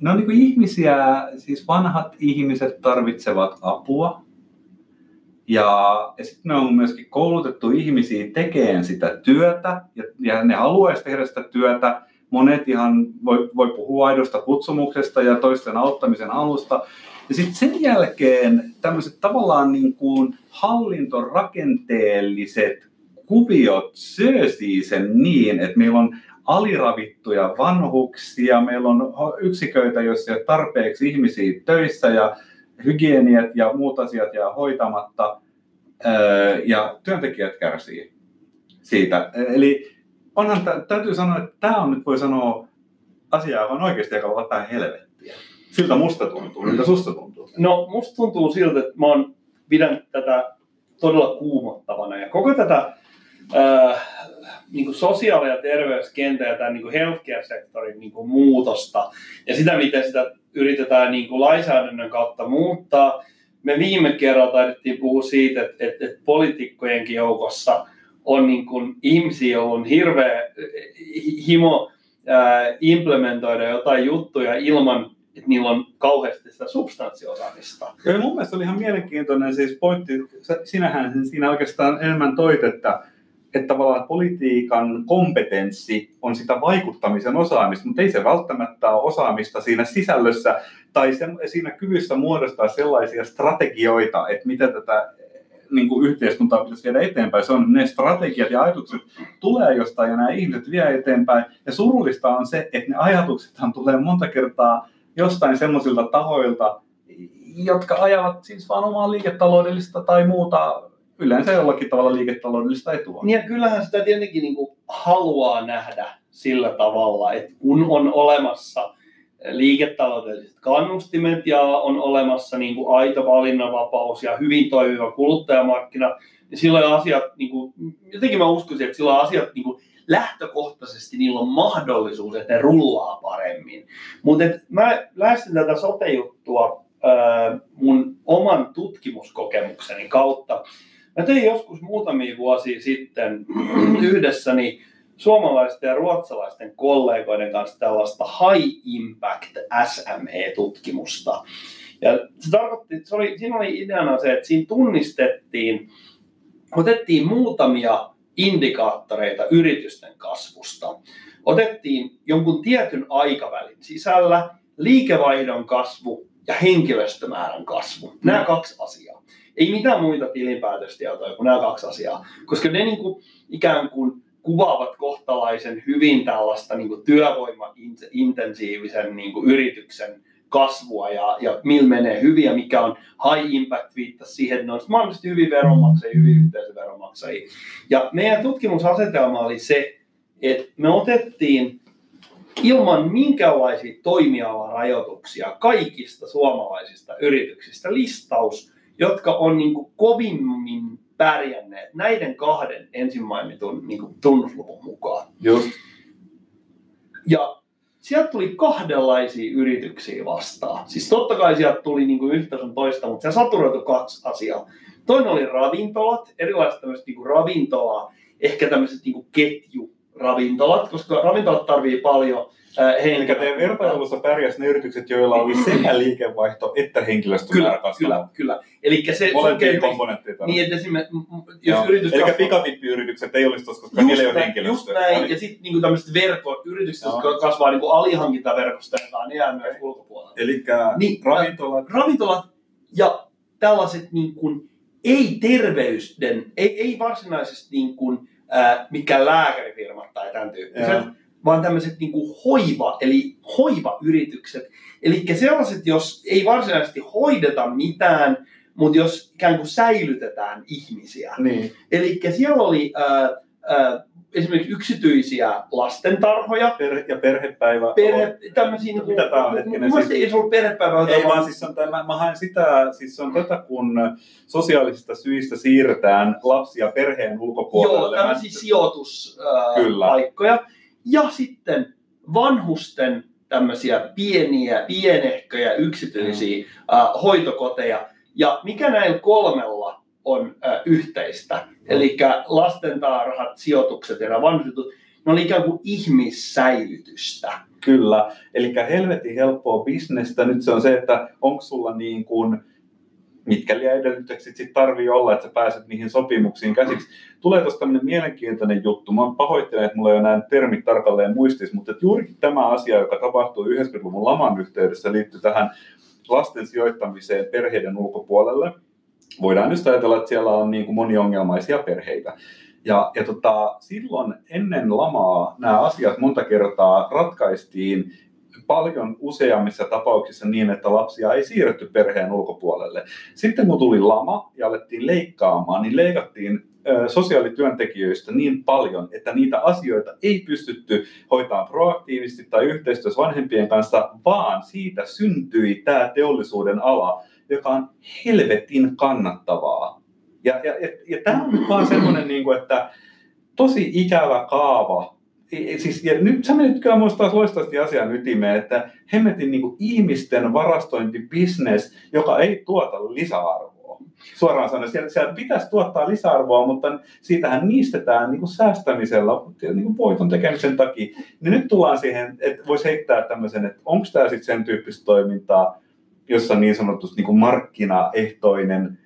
ne on niin kun ihmisiä, siis vanhat ihmiset tarvitsevat apua. Ja, ja sitten ne on myöskin koulutettu ihmisiä tekemään sitä työtä, ja, ja ne haluaisi tehdä sitä työtä, monet ihan voi, voi puhua aidosta kutsumuksesta ja toisten auttamisen alusta. Ja sitten sen jälkeen tämmöiset tavallaan niin kuin hallintorakenteelliset kuviot söösii sen niin, että meillä on aliravittuja vanhuksia, meillä on yksiköitä, joissa ei ole tarpeeksi ihmisiä töissä ja hygieniat ja muut asiat jää hoitamatta ja työntekijät kärsii siitä. Eli onhan, täytyy sanoa, että tämä on nyt voi sanoa asiaa vaan oikeasti aika lailla helvettiä. Siltä musta tuntuu. Miltä susta tuntuu? No musta tuntuu siltä, että mä oon pidän tätä todella kuumottavana ja koko tätä äh, niin kuin sosiaali- ja terveyskenttä ja tämän niin kuin healthcare-sektorin niin kuin muutosta ja sitä, miten sitä yritetään niin kuin lainsäädännön kautta muuttaa. Me viime kerralla taidettiin puhua siitä, että, että, että poliitikkojenkin joukossa on niin kuin ihmisiä, joilla on hirveä himo ää, implementoida jotain juttuja ilman, että niillä on kauheasti sitä substanssiosaamista. Ja mun mielestä oli ihan mielenkiintoinen siis pointti, sinähän siinä oikeastaan enemmän toit, että että tavallaan politiikan kompetenssi on sitä vaikuttamisen osaamista, mutta ei se välttämättä ole osaamista siinä sisällössä tai se, siinä kyvyssä muodostaa sellaisia strategioita, että miten tätä niin kuin yhteiskuntaa pitäisi viedä eteenpäin. Se on ne strategiat ja ajatukset tulee jostain ja nämä ihmiset vie eteenpäin. Ja surullista on se, että ne ajatuksethan tulee monta kertaa jostain semmoisilta tahoilta, jotka ajavat siis vaan omaa liiketaloudellista tai muuta yleensä jollakin tavalla liiketaloudellista etua. Niin ja kyllähän sitä tietenkin niin kuin haluaa nähdä sillä tavalla, että kun on olemassa liiketaloudelliset kannustimet ja on olemassa niin kuin aito valinnanvapaus ja hyvin toimiva kuluttajamarkkina, niin silloin asiat, niin kuin, jotenkin mä uskoisin, että silloin asiat niin kuin lähtökohtaisesti niillä on mahdollisuus, että ne rullaa paremmin. Mutta mä lähestyn tätä sote-juttua mun oman tutkimuskokemukseni kautta. Mä tein joskus muutamia vuosia sitten yhdessäni suomalaisten ja ruotsalaisten kollegoiden kanssa tällaista High Impact SME-tutkimusta. Ja se tarkoitti, se oli, siinä oli ideana se, että siinä tunnistettiin, otettiin muutamia indikaattoreita yritysten kasvusta. Otettiin jonkun tietyn aikavälin sisällä liikevaihdon kasvu ja henkilöstömäärän kasvu. Nämä kaksi asiaa. Ei mitään muita tilinpäätöstietoja kuin nämä kaksi asiaa, koska ne niin kuin, ikään kuin kuvaavat kohtalaisen hyvin tällaista niin kuin työvoimaintensiivisen niin kuin yrityksen kasvua ja, ja millä menee hyvin ja mikä on high impact viittasi siihen, että ne olisivat mahdollisesti hyvin veronmaksajia, hyvin yhteisöveronmaksajia. Ja meidän tutkimusasetelma oli se, että me otettiin ilman minkäänlaisia toimialarajoituksia kaikista suomalaisista yrityksistä listaus, jotka on niin kuin kovimmin pärjänneet näiden kahden ensin mainitun niin kuin tunnusluvun mukaan. Just. Ja sieltä tuli kahdenlaisia yrityksiä vastaan. Siis totta kai sieltä tuli niin kuin yhtä sun toista, mutta se saturoitu kaksi asiaa. Toinen oli ravintolat, erilaiset tämmöiset niin kuin ravintola, ehkä tämmöiset niin kuin ketjuravintolat, koska ravintolat tarvii paljon Eli teidän vertailussa pärjäs ne yritykset, joilla oli sekä liikevaihto että henkilöstömäärä Kyllä, kyllä, kyllä. Eli se Molempia komponentteja Niin, että esimerkiksi, jos yritys Eli kasvaa... pikavippiyritykset ei olisi tuossa, koska niillä ei ole henkilöstöä. Just näin, ja sitten niin tämmöiset verkot, yritykset, jotka kasvaa niin alihankintaverkostoja, ne jää myös ulkopuolella. Eli niin, ravintolat. Ravintolat ja tällaiset niin kuin, ei-terveyden, ei, ei varsinaisesti niin kuin, äh, mikään lääkärifirmat tai tämän tyyppiset, vaan tämmöiset niin kuin hoiva, eli hoivayritykset. Eli sellaiset, jos ei varsinaisesti hoideta mitään, mutta jos ikään kuin säilytetään ihmisiä. Niin. Eli siellä oli äh, äh, esimerkiksi yksityisiä lastentarhoja. Per, ja perhepäivä. Perhe, tämmöisiä, niin kuin, Mitä tämä on hetkinen? Siis, ei se ollut perhepäivä. Ei vaan siis on tämä, mä haen sitä, siis on tätä kun sosiaalisista syistä siirretään lapsia perheen ulkopuolelle. Joo, tämmöisiä sijoituspaikkoja. Äh, ja sitten vanhusten tämmöisiä pieniä, pienehköjä yksityisiä mm. hoitokoteja. Ja mikä näillä kolmella on äh, yhteistä, mm. eli lastentarhat, sijoitukset ja vanhutut, ne oli ikään kuin ihmissäilytystä. Kyllä, eli helvetin helppoa bisnestä. Nyt se on se, että onko sulla niin kuin mitkä liian edellytykset sitten tarvii olla, että sä pääset niihin sopimuksiin käsiksi. Tulee tuosta tämmöinen mielenkiintoinen juttu. Mä pahoittelen, että mulla ei ole nämä termit tarkalleen muistissa, mutta juurikin tämä asia, joka tapahtui 90-luvun laman yhteydessä, liittyy tähän lasten sijoittamiseen perheiden ulkopuolelle. Voidaan just ajatella, että siellä on niin kuin moniongelmaisia perheitä. Ja, ja tota, silloin ennen lamaa nämä asiat monta kertaa ratkaistiin paljon useammissa tapauksissa niin, että lapsia ei siirretty perheen ulkopuolelle. Sitten kun tuli lama ja alettiin leikkaamaan, niin leikattiin sosiaalityöntekijöistä niin paljon, että niitä asioita ei pystytty hoitamaan proaktiivisesti tai yhteistyössä vanhempien kanssa, vaan siitä syntyi tämä teollisuuden ala, joka on helvetin kannattavaa. Ja, ja, ja, ja tämä on vaan semmoinen, niin kuin, että tosi ikävä kaava siis, ja nyt sä menet kyllä muistaa loistavasti asian ytimeen, että hemmetin niin ihmisten varastointibisnes, joka ei tuota lisäarvoa. Suoraan sanoen, siellä, siellä pitäisi tuottaa lisäarvoa, mutta siitähän niistetään niin kuin säästämisellä, niin kuin voiton tekemisen takia. Niin nyt tullaan siihen, että voisi heittää tämmöisen, että onko tämä sitten sen tyyppistä toimintaa, jossa niin sanotusti niin kuin markkinaehtoinen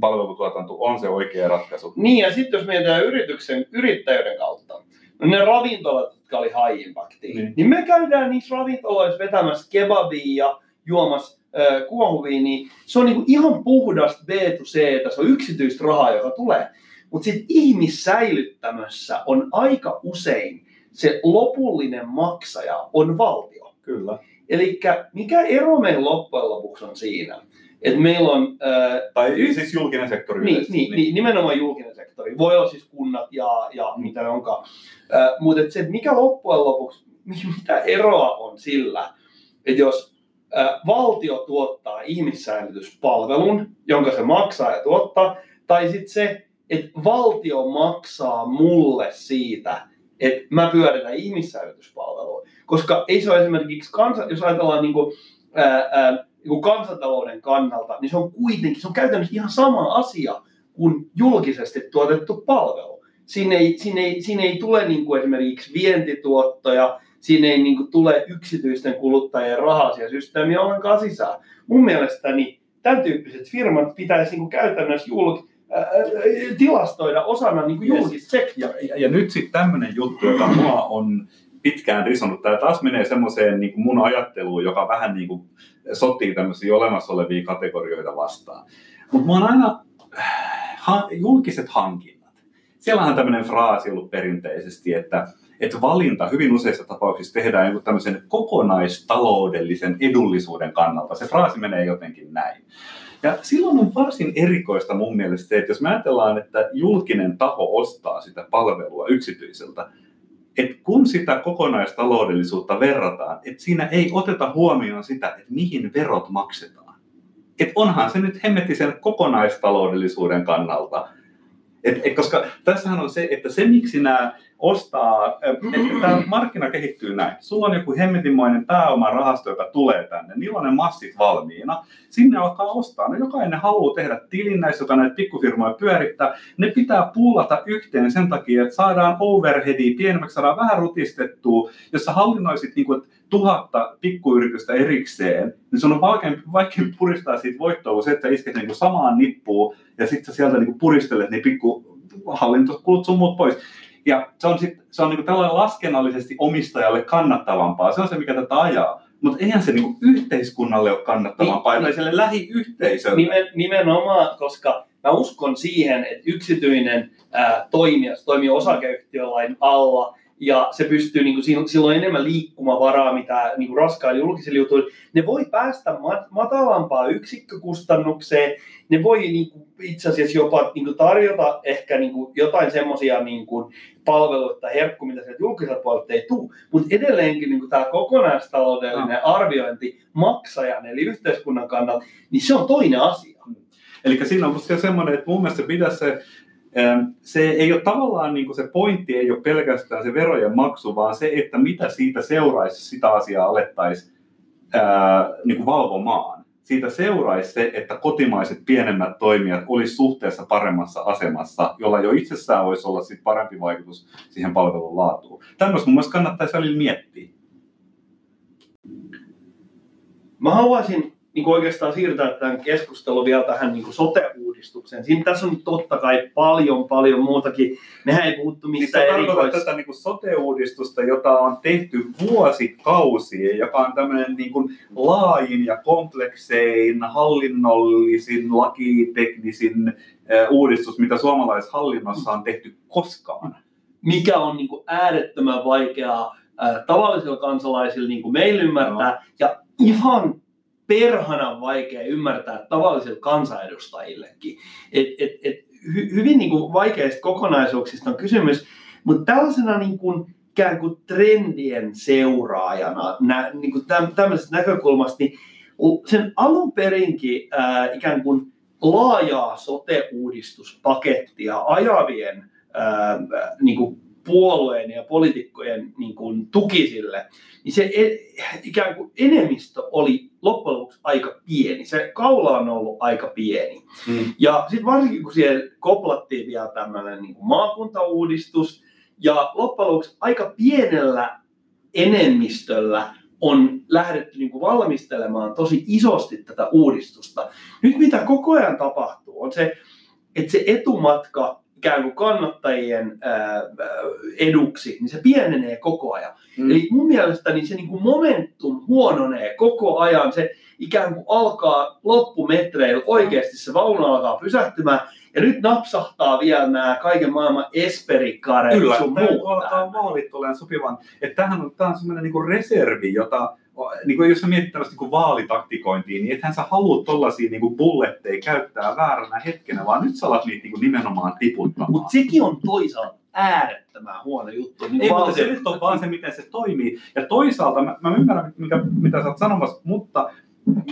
palvelutuotanto on se oikea ratkaisu. Niin, ja sitten jos mietitään yrityksen, yrittäjyyden kautta, no ne ravintolat, jotka oli high impactia, niin. niin me käydään niissä ravintoloissa vetämässä kebabia ja juomassa äh, niin se on niinku ihan puhdasta B to C, se on yksityistä rahaa, joka tulee. Mutta sitten ihmissäilyttämössä on aika usein se lopullinen maksaja on valtio. Kyllä. Eli mikä ero meillä loppujen lopuksi on siinä? Että meillä on... Ää, tai y- siis julkinen sektori niin, niin, niin, nimenomaan julkinen sektori. Voi olla siis kunnat ja, ja mitä onkaan. Mutta se, mikä loppujen lopuksi, mitä eroa on sillä, että jos valtio tuottaa ihmissäilytyspalvelun, jonka se maksaa ja tuottaa, tai sitten se, että valtio maksaa mulle siitä, että mä pyöritän ihmissäilytyspalvelua. Koska ei se ole esimerkiksi, kansa, jos ajatellaan niin kuin, ää, ää, niin kansantalouden kannalta, niin se on kuitenkin, se on käytännössä ihan sama asia kuin julkisesti tuotettu palvelu. Siinä ei, siinä ei, siinä ei tule niin kuin esimerkiksi vientituottoja, siinä ei niin kuin tule yksityisten kuluttajien rahasia systeemiä ollenkaan sisään. Mun mielestäni tämän tyyppiset firmat pitäisi niin kuin käytännössä julk, äh, tilastoida osana niin kuin julkista sektoria. Ja, ja, ja nyt sitten tämmöinen juttu, joka mua on pitkään risonut. Tämä taas menee semmoiseen niin mun ajatteluun, joka vähän niin kuin sotii tämmöisiä olemassa olevia kategorioita vastaan. Mutta mä oon aina, ha, julkiset hankinnat. Siellähän on tämmöinen fraasi ollut perinteisesti, että, että valinta hyvin useissa tapauksissa tehdään joku tämmöisen kokonaistaloudellisen edullisuuden kannalta. Se fraasi menee jotenkin näin. Ja silloin on varsin erikoista mun mielestä se, että jos me ajatellaan, että julkinen taho ostaa sitä palvelua yksityiseltä, että kun sitä kokonaistaloudellisuutta verrataan, että siinä ei oteta huomioon sitä, että mihin verot maksetaan. Että onhan se nyt hemmettisen kokonaistaloudellisuuden kannalta. Et, et koska tässähän on se, että se miksi nämä ostaa, että tämä markkina kehittyy näin. Sulla on joku hemmetinmoinen pääomarahasto, joka tulee tänne, niillä on ne massit valmiina. Sinne alkaa ostaa. No jokainen haluaa tehdä tilin näissä, joka näitä pikkufirmoja pyörittää. Ne pitää puulata yhteen sen takia, että saadaan overheadia pienemmäksi, saadaan vähän rutistettua. Jos sä hallinnoisit niin kuin, tuhatta pikkuyritystä erikseen, niin sun on vaikeampi, vaikeampi puristaa siitä voittoa, kun se, että isket niin kuin samaan nippuun ja sitten sä sieltä niin kuin puristelet ne pikku hallintokulut sun muut pois. Ja se on, sit, se on niin tällainen laskennallisesti omistajalle kannattavampaa. Se on se, mikä tätä ajaa. Mutta eihän se niin yhteiskunnalle ole kannattavampaa, niin, tai sille lähiyhteisölle. Nimen, nimenomaan, koska mä uskon siihen, että yksityinen ää, toimija, toimii osakeyhtiölain alla, ja se pystyy, niin kuin, silloin enemmän liikkumavaraa, mitä niin kuin raskailla julkisilla jutuilla. Ne voi päästä mat- matalampaa yksikkökustannukseen, ne voi niin kuin, itse asiassa jopa niin kuin, tarjota ehkä niin kuin, jotain semmoisia niin palveluita herkku, mitä sieltä julkiselta puolelta ei tule, mutta edelleenkin niin kuin, tämä kokonaistaloudellinen no. arviointi maksajan eli yhteiskunnan kannalta, niin se on toinen asia. Eli siinä on semmoinen, että mun mielestä pitäisi se se ei ole tavallaan niin kuin se pointti ei ole pelkästään se verojen maksu, vaan se, että mitä siitä seuraisi, sitä asiaa alettaisiin niin kuin valvomaan. Siitä seuraisi se, että kotimaiset pienemmät toimijat olisi suhteessa paremmassa asemassa, jolla jo itsessään voisi olla sit parempi vaikutus siihen palvelun laatuun. Tämmöistä mun mielestä kannattaisi välillä miettiä. Mä haluaisin niin kuin oikeastaan siirtää tämän keskustelun vielä tähän niin kuin sote-uudistukseen. Siinä tässä on totta kai paljon, paljon muutakin. Mehän ei puhuttu mistään tarkoitat erikois... tätä niin kuin sote-uudistusta, jota on tehty vuosikausia, joka on tämmöinen niin kuin laajin ja kompleksein, hallinnollisin, lakiteknisin eh, uudistus, mitä suomalaishallinnossa on tehty koskaan. mikä on niin kuin äärettömän vaikeaa tavallisilla kansalaisilla niin kuin meillä ymmärtää, ja ihan perhanan vaikea ymmärtää tavallisille kansanedustajillekin. Et, et, et, hy, hyvin niin kuin vaikeista kokonaisuuksista on kysymys, mutta tällaisena niin kuin, ikään kuin trendien seuraajana nä, niin kuin täm, tämmöisestä näkökulmasta, niin sen alun perinkin ää, ikään kuin laajaa sote-uudistuspakettia ajavien ää, niin kuin puolueen ja poliitikkojen niin kuin tuki sille, niin se e- ikään kuin enemmistö oli loppujen lopuksi aika pieni. Se kaula on ollut aika pieni. Mm. Ja sitten varsinkin kun siihen koplattiin vielä tämmöinen niin kuin maakuntauudistus, ja loppujen lopuksi aika pienellä enemmistöllä on lähdetty niin kuin valmistelemaan tosi isosti tätä uudistusta. Nyt mitä koko ajan tapahtuu on se, että se etumatka ikään kuin kannattajien eduksi, niin se pienenee koko ajan. Mm. Eli mun mielestä niin se niin kuin momentum huononee koko ajan. Se ikään kuin alkaa loppumetreillä, oikeasti se vaunu alkaa pysähtymään. Ja nyt napsahtaa vielä nämä kaiken maailman esperikaret sun Yllättäen, muut kun alkaa olemaan sopivan. Että tämähän on, tämä on semmoinen niin reservi, jota, niin kuin jos sä mietit tällaista niin vaalitaktikointia, niin ethän sä halua tollaisia niin bulletteja käyttää vääränä hetkenä, vaan nyt sä alat niitä niin kuin nimenomaan tiputtamaan. Mutta sekin on toisaalta äärettömän huono juttu. Niin Ei, mutta se nyt on vaan se, miten se toimii. Ja toisaalta, mä, mä ymmärrän, mikä, mitä sä oot sanomassa, mutta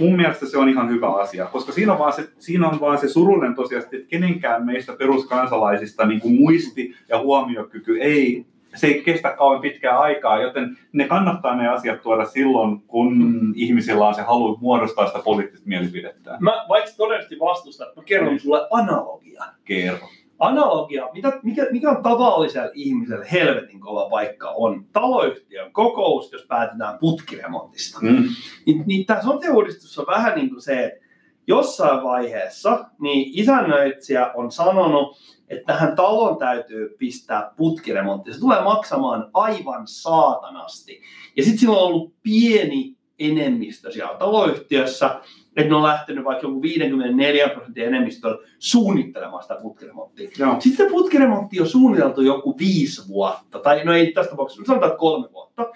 mun mielestä se on ihan hyvä asia, koska siinä on vaan se, siinä on vaan se surullinen tosiaan, että kenenkään meistä peruskansalaisista niin kuin muisti ja huomiokyky ei, se ei kestä kauan pitkää aikaa, joten ne kannattaa ne asiat tuoda silloin, kun ihmisillä on se halu muodostaa sitä poliittista mielipidettä. Mä vaikka todennäköisesti vastustan, mä kerron sulle analogia. Kerro. Analogia, mitä, mikä, mikä on tavallisella ihmisellä helvetin kova paikka, on taloyhtiön kokous, jos päätetään putkiremontista. Mm. Niin, niin tämä sote-uudistus on vähän niin kuin se, että jossain vaiheessa niin isännöitsijä on sanonut, että tähän talon täytyy pistää putkiremontti. Se tulee maksamaan aivan saatanasti. Ja sitten sillä on ollut pieni enemmistö siellä taloyhtiössä, että ne on lähtenyt vaikka joku 54 prosentin enemmistöllä suunnittelemaan sitä putkiremonttia. Joo. Sitten se putkiremontti on suunniteltu joku viisi vuotta, tai no ei tässä tapauksessa, sanotaan kolme vuotta.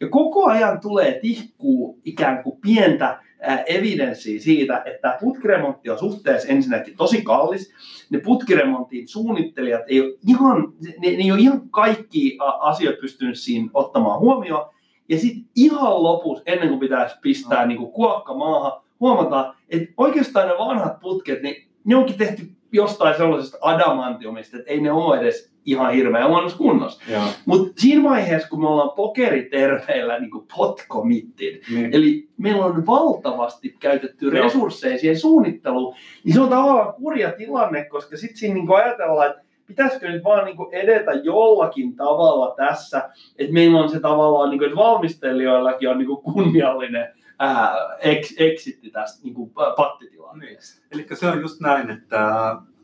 Ja koko ajan tulee tihkuu ikään kuin pientä evidenssiä siitä, että tämä putkiremontti on suhteessa ensinnäkin tosi kallis. Ne putkiremontin suunnittelijat ei ole ihan, ne, ne ei ole ihan kaikki asiat pystynyt siinä ottamaan huomioon. Ja sitten ihan lopussa, ennen kuin pitäisi pistää niin kuin kuokka maahan, huomataan, että oikeastaan ne vanhat putket, niin ne onkin tehty jostain sellaisesta adamantiumista, että ei ne ole edes ihan hirveän huonossa kunnossa. Mutta siinä vaiheessa, kun me ollaan pokeriterveillä niin kuin pot committed, Niin. eli meillä on valtavasti käytetty Joo. resursseja siihen suunnitteluun, niin se on tavallaan kurja tilanne, koska sitten siinä niin ajatellaan, että pitäisikö nyt vaan niin edetä jollakin tavalla tässä, että meillä on se tavallaan, niin kuin, että valmistelijoillakin on niin kunniallinen ää, ex, exitti tästä niin kuin pattitilanteesta. Eli se on just näin, että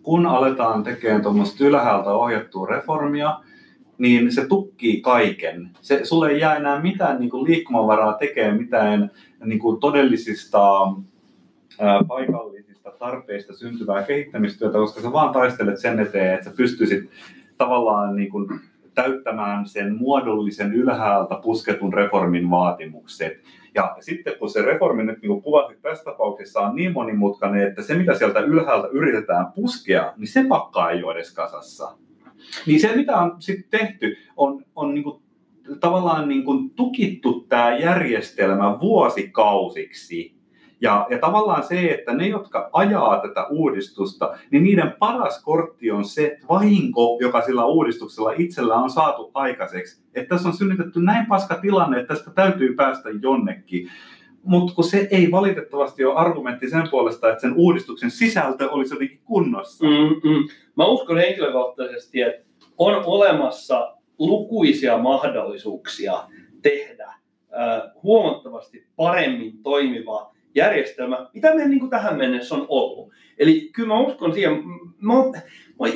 kun aletaan tekemään tuommoista ylhäältä ohjattua reformia, niin se tukkii kaiken. Se, sulle ei jää enää mitään niin kuin liikkumavaraa tekemään mitään niin kuin todellisista ää, paikallisista tarpeista syntyvää kehittämistyötä, koska sä vaan taistelet sen eteen, että sä pystyisit tavallaan niin kuin täyttämään sen muodollisen ylhäältä pusketun reformin vaatimukset. Ja sitten kun se reformi nyt niin kuvasit tässä tapauksessa on niin monimutkainen, että se mitä sieltä ylhäältä yritetään puskea, niin se pakkaa ei ole edes kasassa. Niin se mitä on sitten tehty, on, on niin kuin, tavallaan niin kuin tukittu tämä järjestelmä vuosikausiksi. Ja, ja tavallaan se, että ne, jotka ajaa tätä uudistusta, niin niiden paras kortti on se vahinko, joka sillä uudistuksella itsellä on saatu aikaiseksi. Että tässä on synnytetty näin paska tilanne, että tästä täytyy päästä jonnekin. Mutta kun se ei valitettavasti ole argumentti sen puolesta, että sen uudistuksen sisältö olisi jotenkin kunnossa. Mm, mm. Mä uskon henkilökohtaisesti, että on olemassa lukuisia mahdollisuuksia tehdä äh, huomattavasti paremmin toimiva järjestelmä, mitä meillä niin kuin tähän mennessä on ollut. Eli kyllä mä uskon siihen, mä, mä,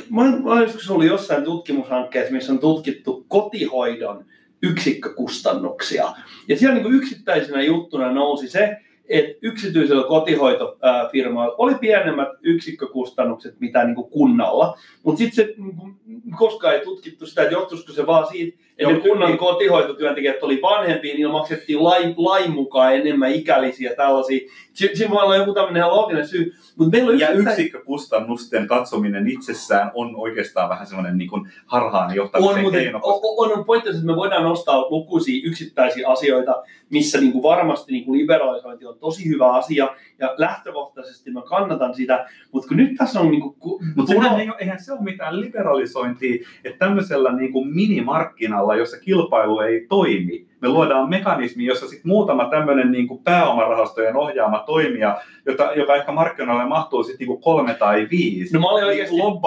mä, mä, mä joskus ollut jossain tutkimushankkeessa, missä on tutkittu kotihoidon yksikkökustannuksia. Ja siellä niin kuin yksittäisenä juttuna nousi se, että yksityisellä kotihoitofirmoilla oli pienemmät yksikkökustannukset mitä niin kuin kunnalla, mutta sitten se niin kuin, koskaan ei tutkittu sitä, että johtuisiko se vaan siitä, ne kunnan kotihoitotyöntekijät oli vanhempia, niin maksettiin lain, lain mukaan enemmän ikällisiä tällaisia. Siinä voi olla joku tämmöinen looginen syy. Mutta meillä on ja yksikkökustannusten katsominen itsessään on oikeastaan vähän semmoinen niin kuin harhaan johtamisen on. Koska... On, on pointti, että me voidaan nostaa lukuisia yksittäisiä asioita, missä niin kuin varmasti niin kuin liberalisointi on tosi hyvä asia, ja lähtökohtaisesti mä kannatan sitä, mutta kun nyt tässä on... Niin kuin, mutta puno... eihän, eihän se ole mitään liberalisointia, että tämmöisellä niin kuin minimarkkinalla, jossa kilpailu ei toimi, me luodaan mekanismi, jossa sitten muutama tämmöinen niin kuin pääomarahastojen ohjaama toimija, jota, joka ehkä markkinoille mahtuu sitten niin kolme tai viisi, no, mä olin oikeasti, niin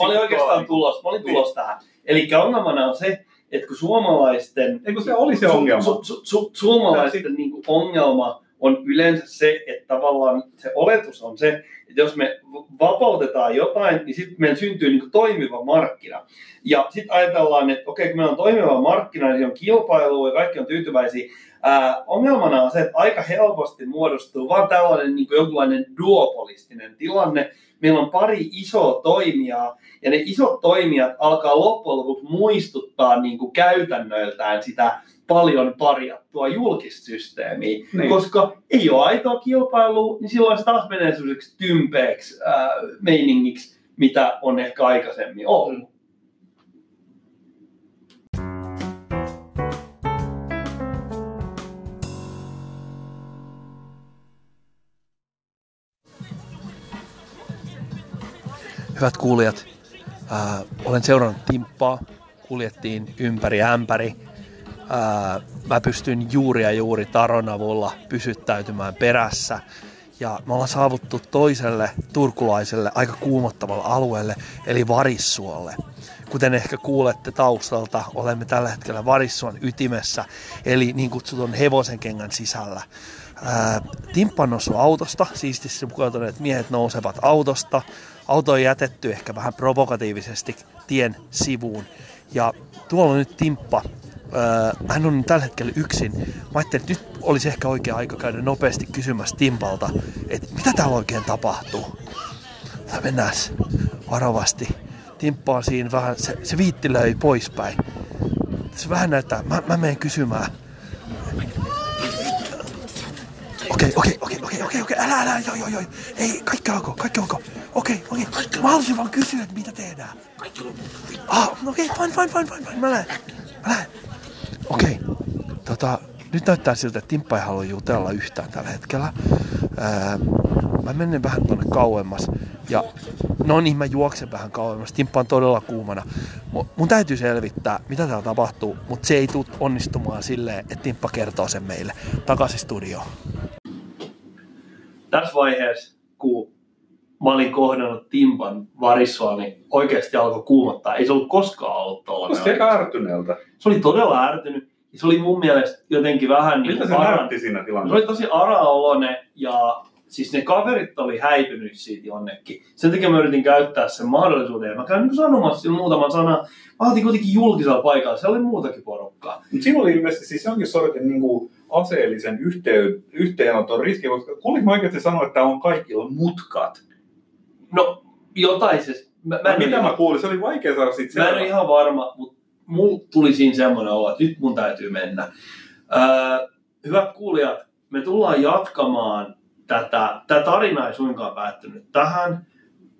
mä olin oikeastaan tulos, mä olin tulos niin. tähän. Eli ongelmana on se, että kun suomalaisten... Eikö se oli se ongelma? Su, su, su, suomalaisten niin kuin ongelma on yleensä se, että tavallaan se oletus on se, että jos me vapautetaan jotain, niin sitten meillä syntyy niin toimiva markkina. Ja sitten ajatellaan, että okei, kun meillä on toimiva markkina, niin on kilpailu ja kaikki on tyytyväisiä. Ää, ongelmana on se, että aika helposti muodostuu vaan tällainen niin jonkinlainen duopolistinen tilanne. Meillä on pari isoa toimijaa, ja ne isot toimijat alkaa loppujen lopuksi muistuttaa niin kuin käytännöiltään sitä paljon parjattua julkista systeemiä, niin. koska ei ole aitoa kilpailua, niin silloin se taas menee sellaiseksi tympeäksi äh, meiningiksi, mitä on ehkä aikaisemmin ollut. Hyvät kuulijat, äh, olen seurannut Timppaa, kuljettiin ympäri ämpäri ää, mä pystyn juuri ja juuri Taron avulla pysyttäytymään perässä. Ja me ollaan saavuttu toiselle turkulaiselle aika kuumottavalle alueelle, eli Varissuolle. Kuten ehkä kuulette taustalta, olemme tällä hetkellä Varissuon ytimessä, eli niin kutsutun hevosen kengän sisällä. Timppa on autosta, siistissä pukeutuneet miehet nousevat autosta. Auto on jätetty ehkä vähän provokatiivisesti tien sivuun. Ja tuolla on nyt Timppa Öö, hän on tällä hetkellä yksin. Mä ajattelin, että nyt olisi ehkä oikea aika käydä nopeasti kysymässä Timpalta, että mitä täällä oikein tapahtuu. Tää mennään varovasti. Timppa on siinä vähän, se, se viittilöi poispäin. Se vähän näyttää, mä, mä menen kysymään. Okei, okei, okei, okei, okei, okei, älä, älä, joo, joo, joo. Ei, kaikki ok, kaikki ok. Okei, okei. Mä haluaisin vaan kysyä, että mitä tehdään. Ah, okei, okay, fine, fine, fine, fine, fine, mä lähden. Mä lähden. Okei, tota, nyt näyttää siltä, että Timppa ei halua jutella yhtään tällä hetkellä. Ää, mä menen vähän tuonne kauemmas ja no niin, mä juoksen vähän kauemmas. Timppa on todella kuumana. Mun täytyy selvittää, mitä täällä tapahtuu, mutta se ei tule onnistumaan silleen, että Timppa kertoo sen meille. Takaisin studioon. Tässä vaiheessa, mä olin kohdannut Timpan varissua, niin oikeasti alkoi kuumottaa. Ei se ollut koskaan ollut tuolla. Aika ärtyneeltä. Se oli todella ärtynyt. Se oli mun mielestä jotenkin vähän... Miltä niin se aran... näytti siinä tilanteessa? Se oli tosi araoloinen ja siis ne kaverit oli häipynyt siitä jonnekin. Sen takia mä yritin käyttää sen mahdollisuuden. Mä käyn niin sanomassa muutaman sanan. Mä oltiin kuitenkin julkisella paikalla. Se oli muutakin porukkaa. Mutta siinä oli ilmeisesti siis jonkin sortin niin kuin aseellisen yhteen, yhteenoton riski, koska kuulinko oikeasti sanoa, että on kaikilla mutkat? No, jotain se... Mä, mä no, mitä mä kuulin? Se oli vaikea saada siitä Mä en ole ihan varma, mutta mulla tuli siinä semmoinen olo, että nyt mun täytyy mennä. Öö, hyvät kuulijat, me tullaan jatkamaan tätä. Tämä tarina ei suinkaan päättynyt tähän.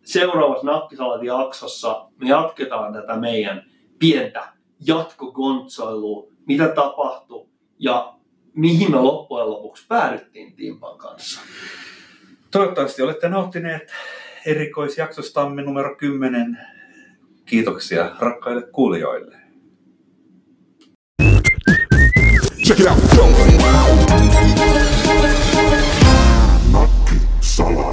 Seuraavassa Nakkisalati jaksossa me jatketaan tätä meidän pientä jatkokontsoilua, mitä tapahtui ja mihin me loppujen lopuksi päädyttiin Timpan kanssa. Toivottavasti olette nauttineet erikoisjaksostamme numero 10. Kiitoksia rakkaille kuulijoille. Check it out. Natti Salaa.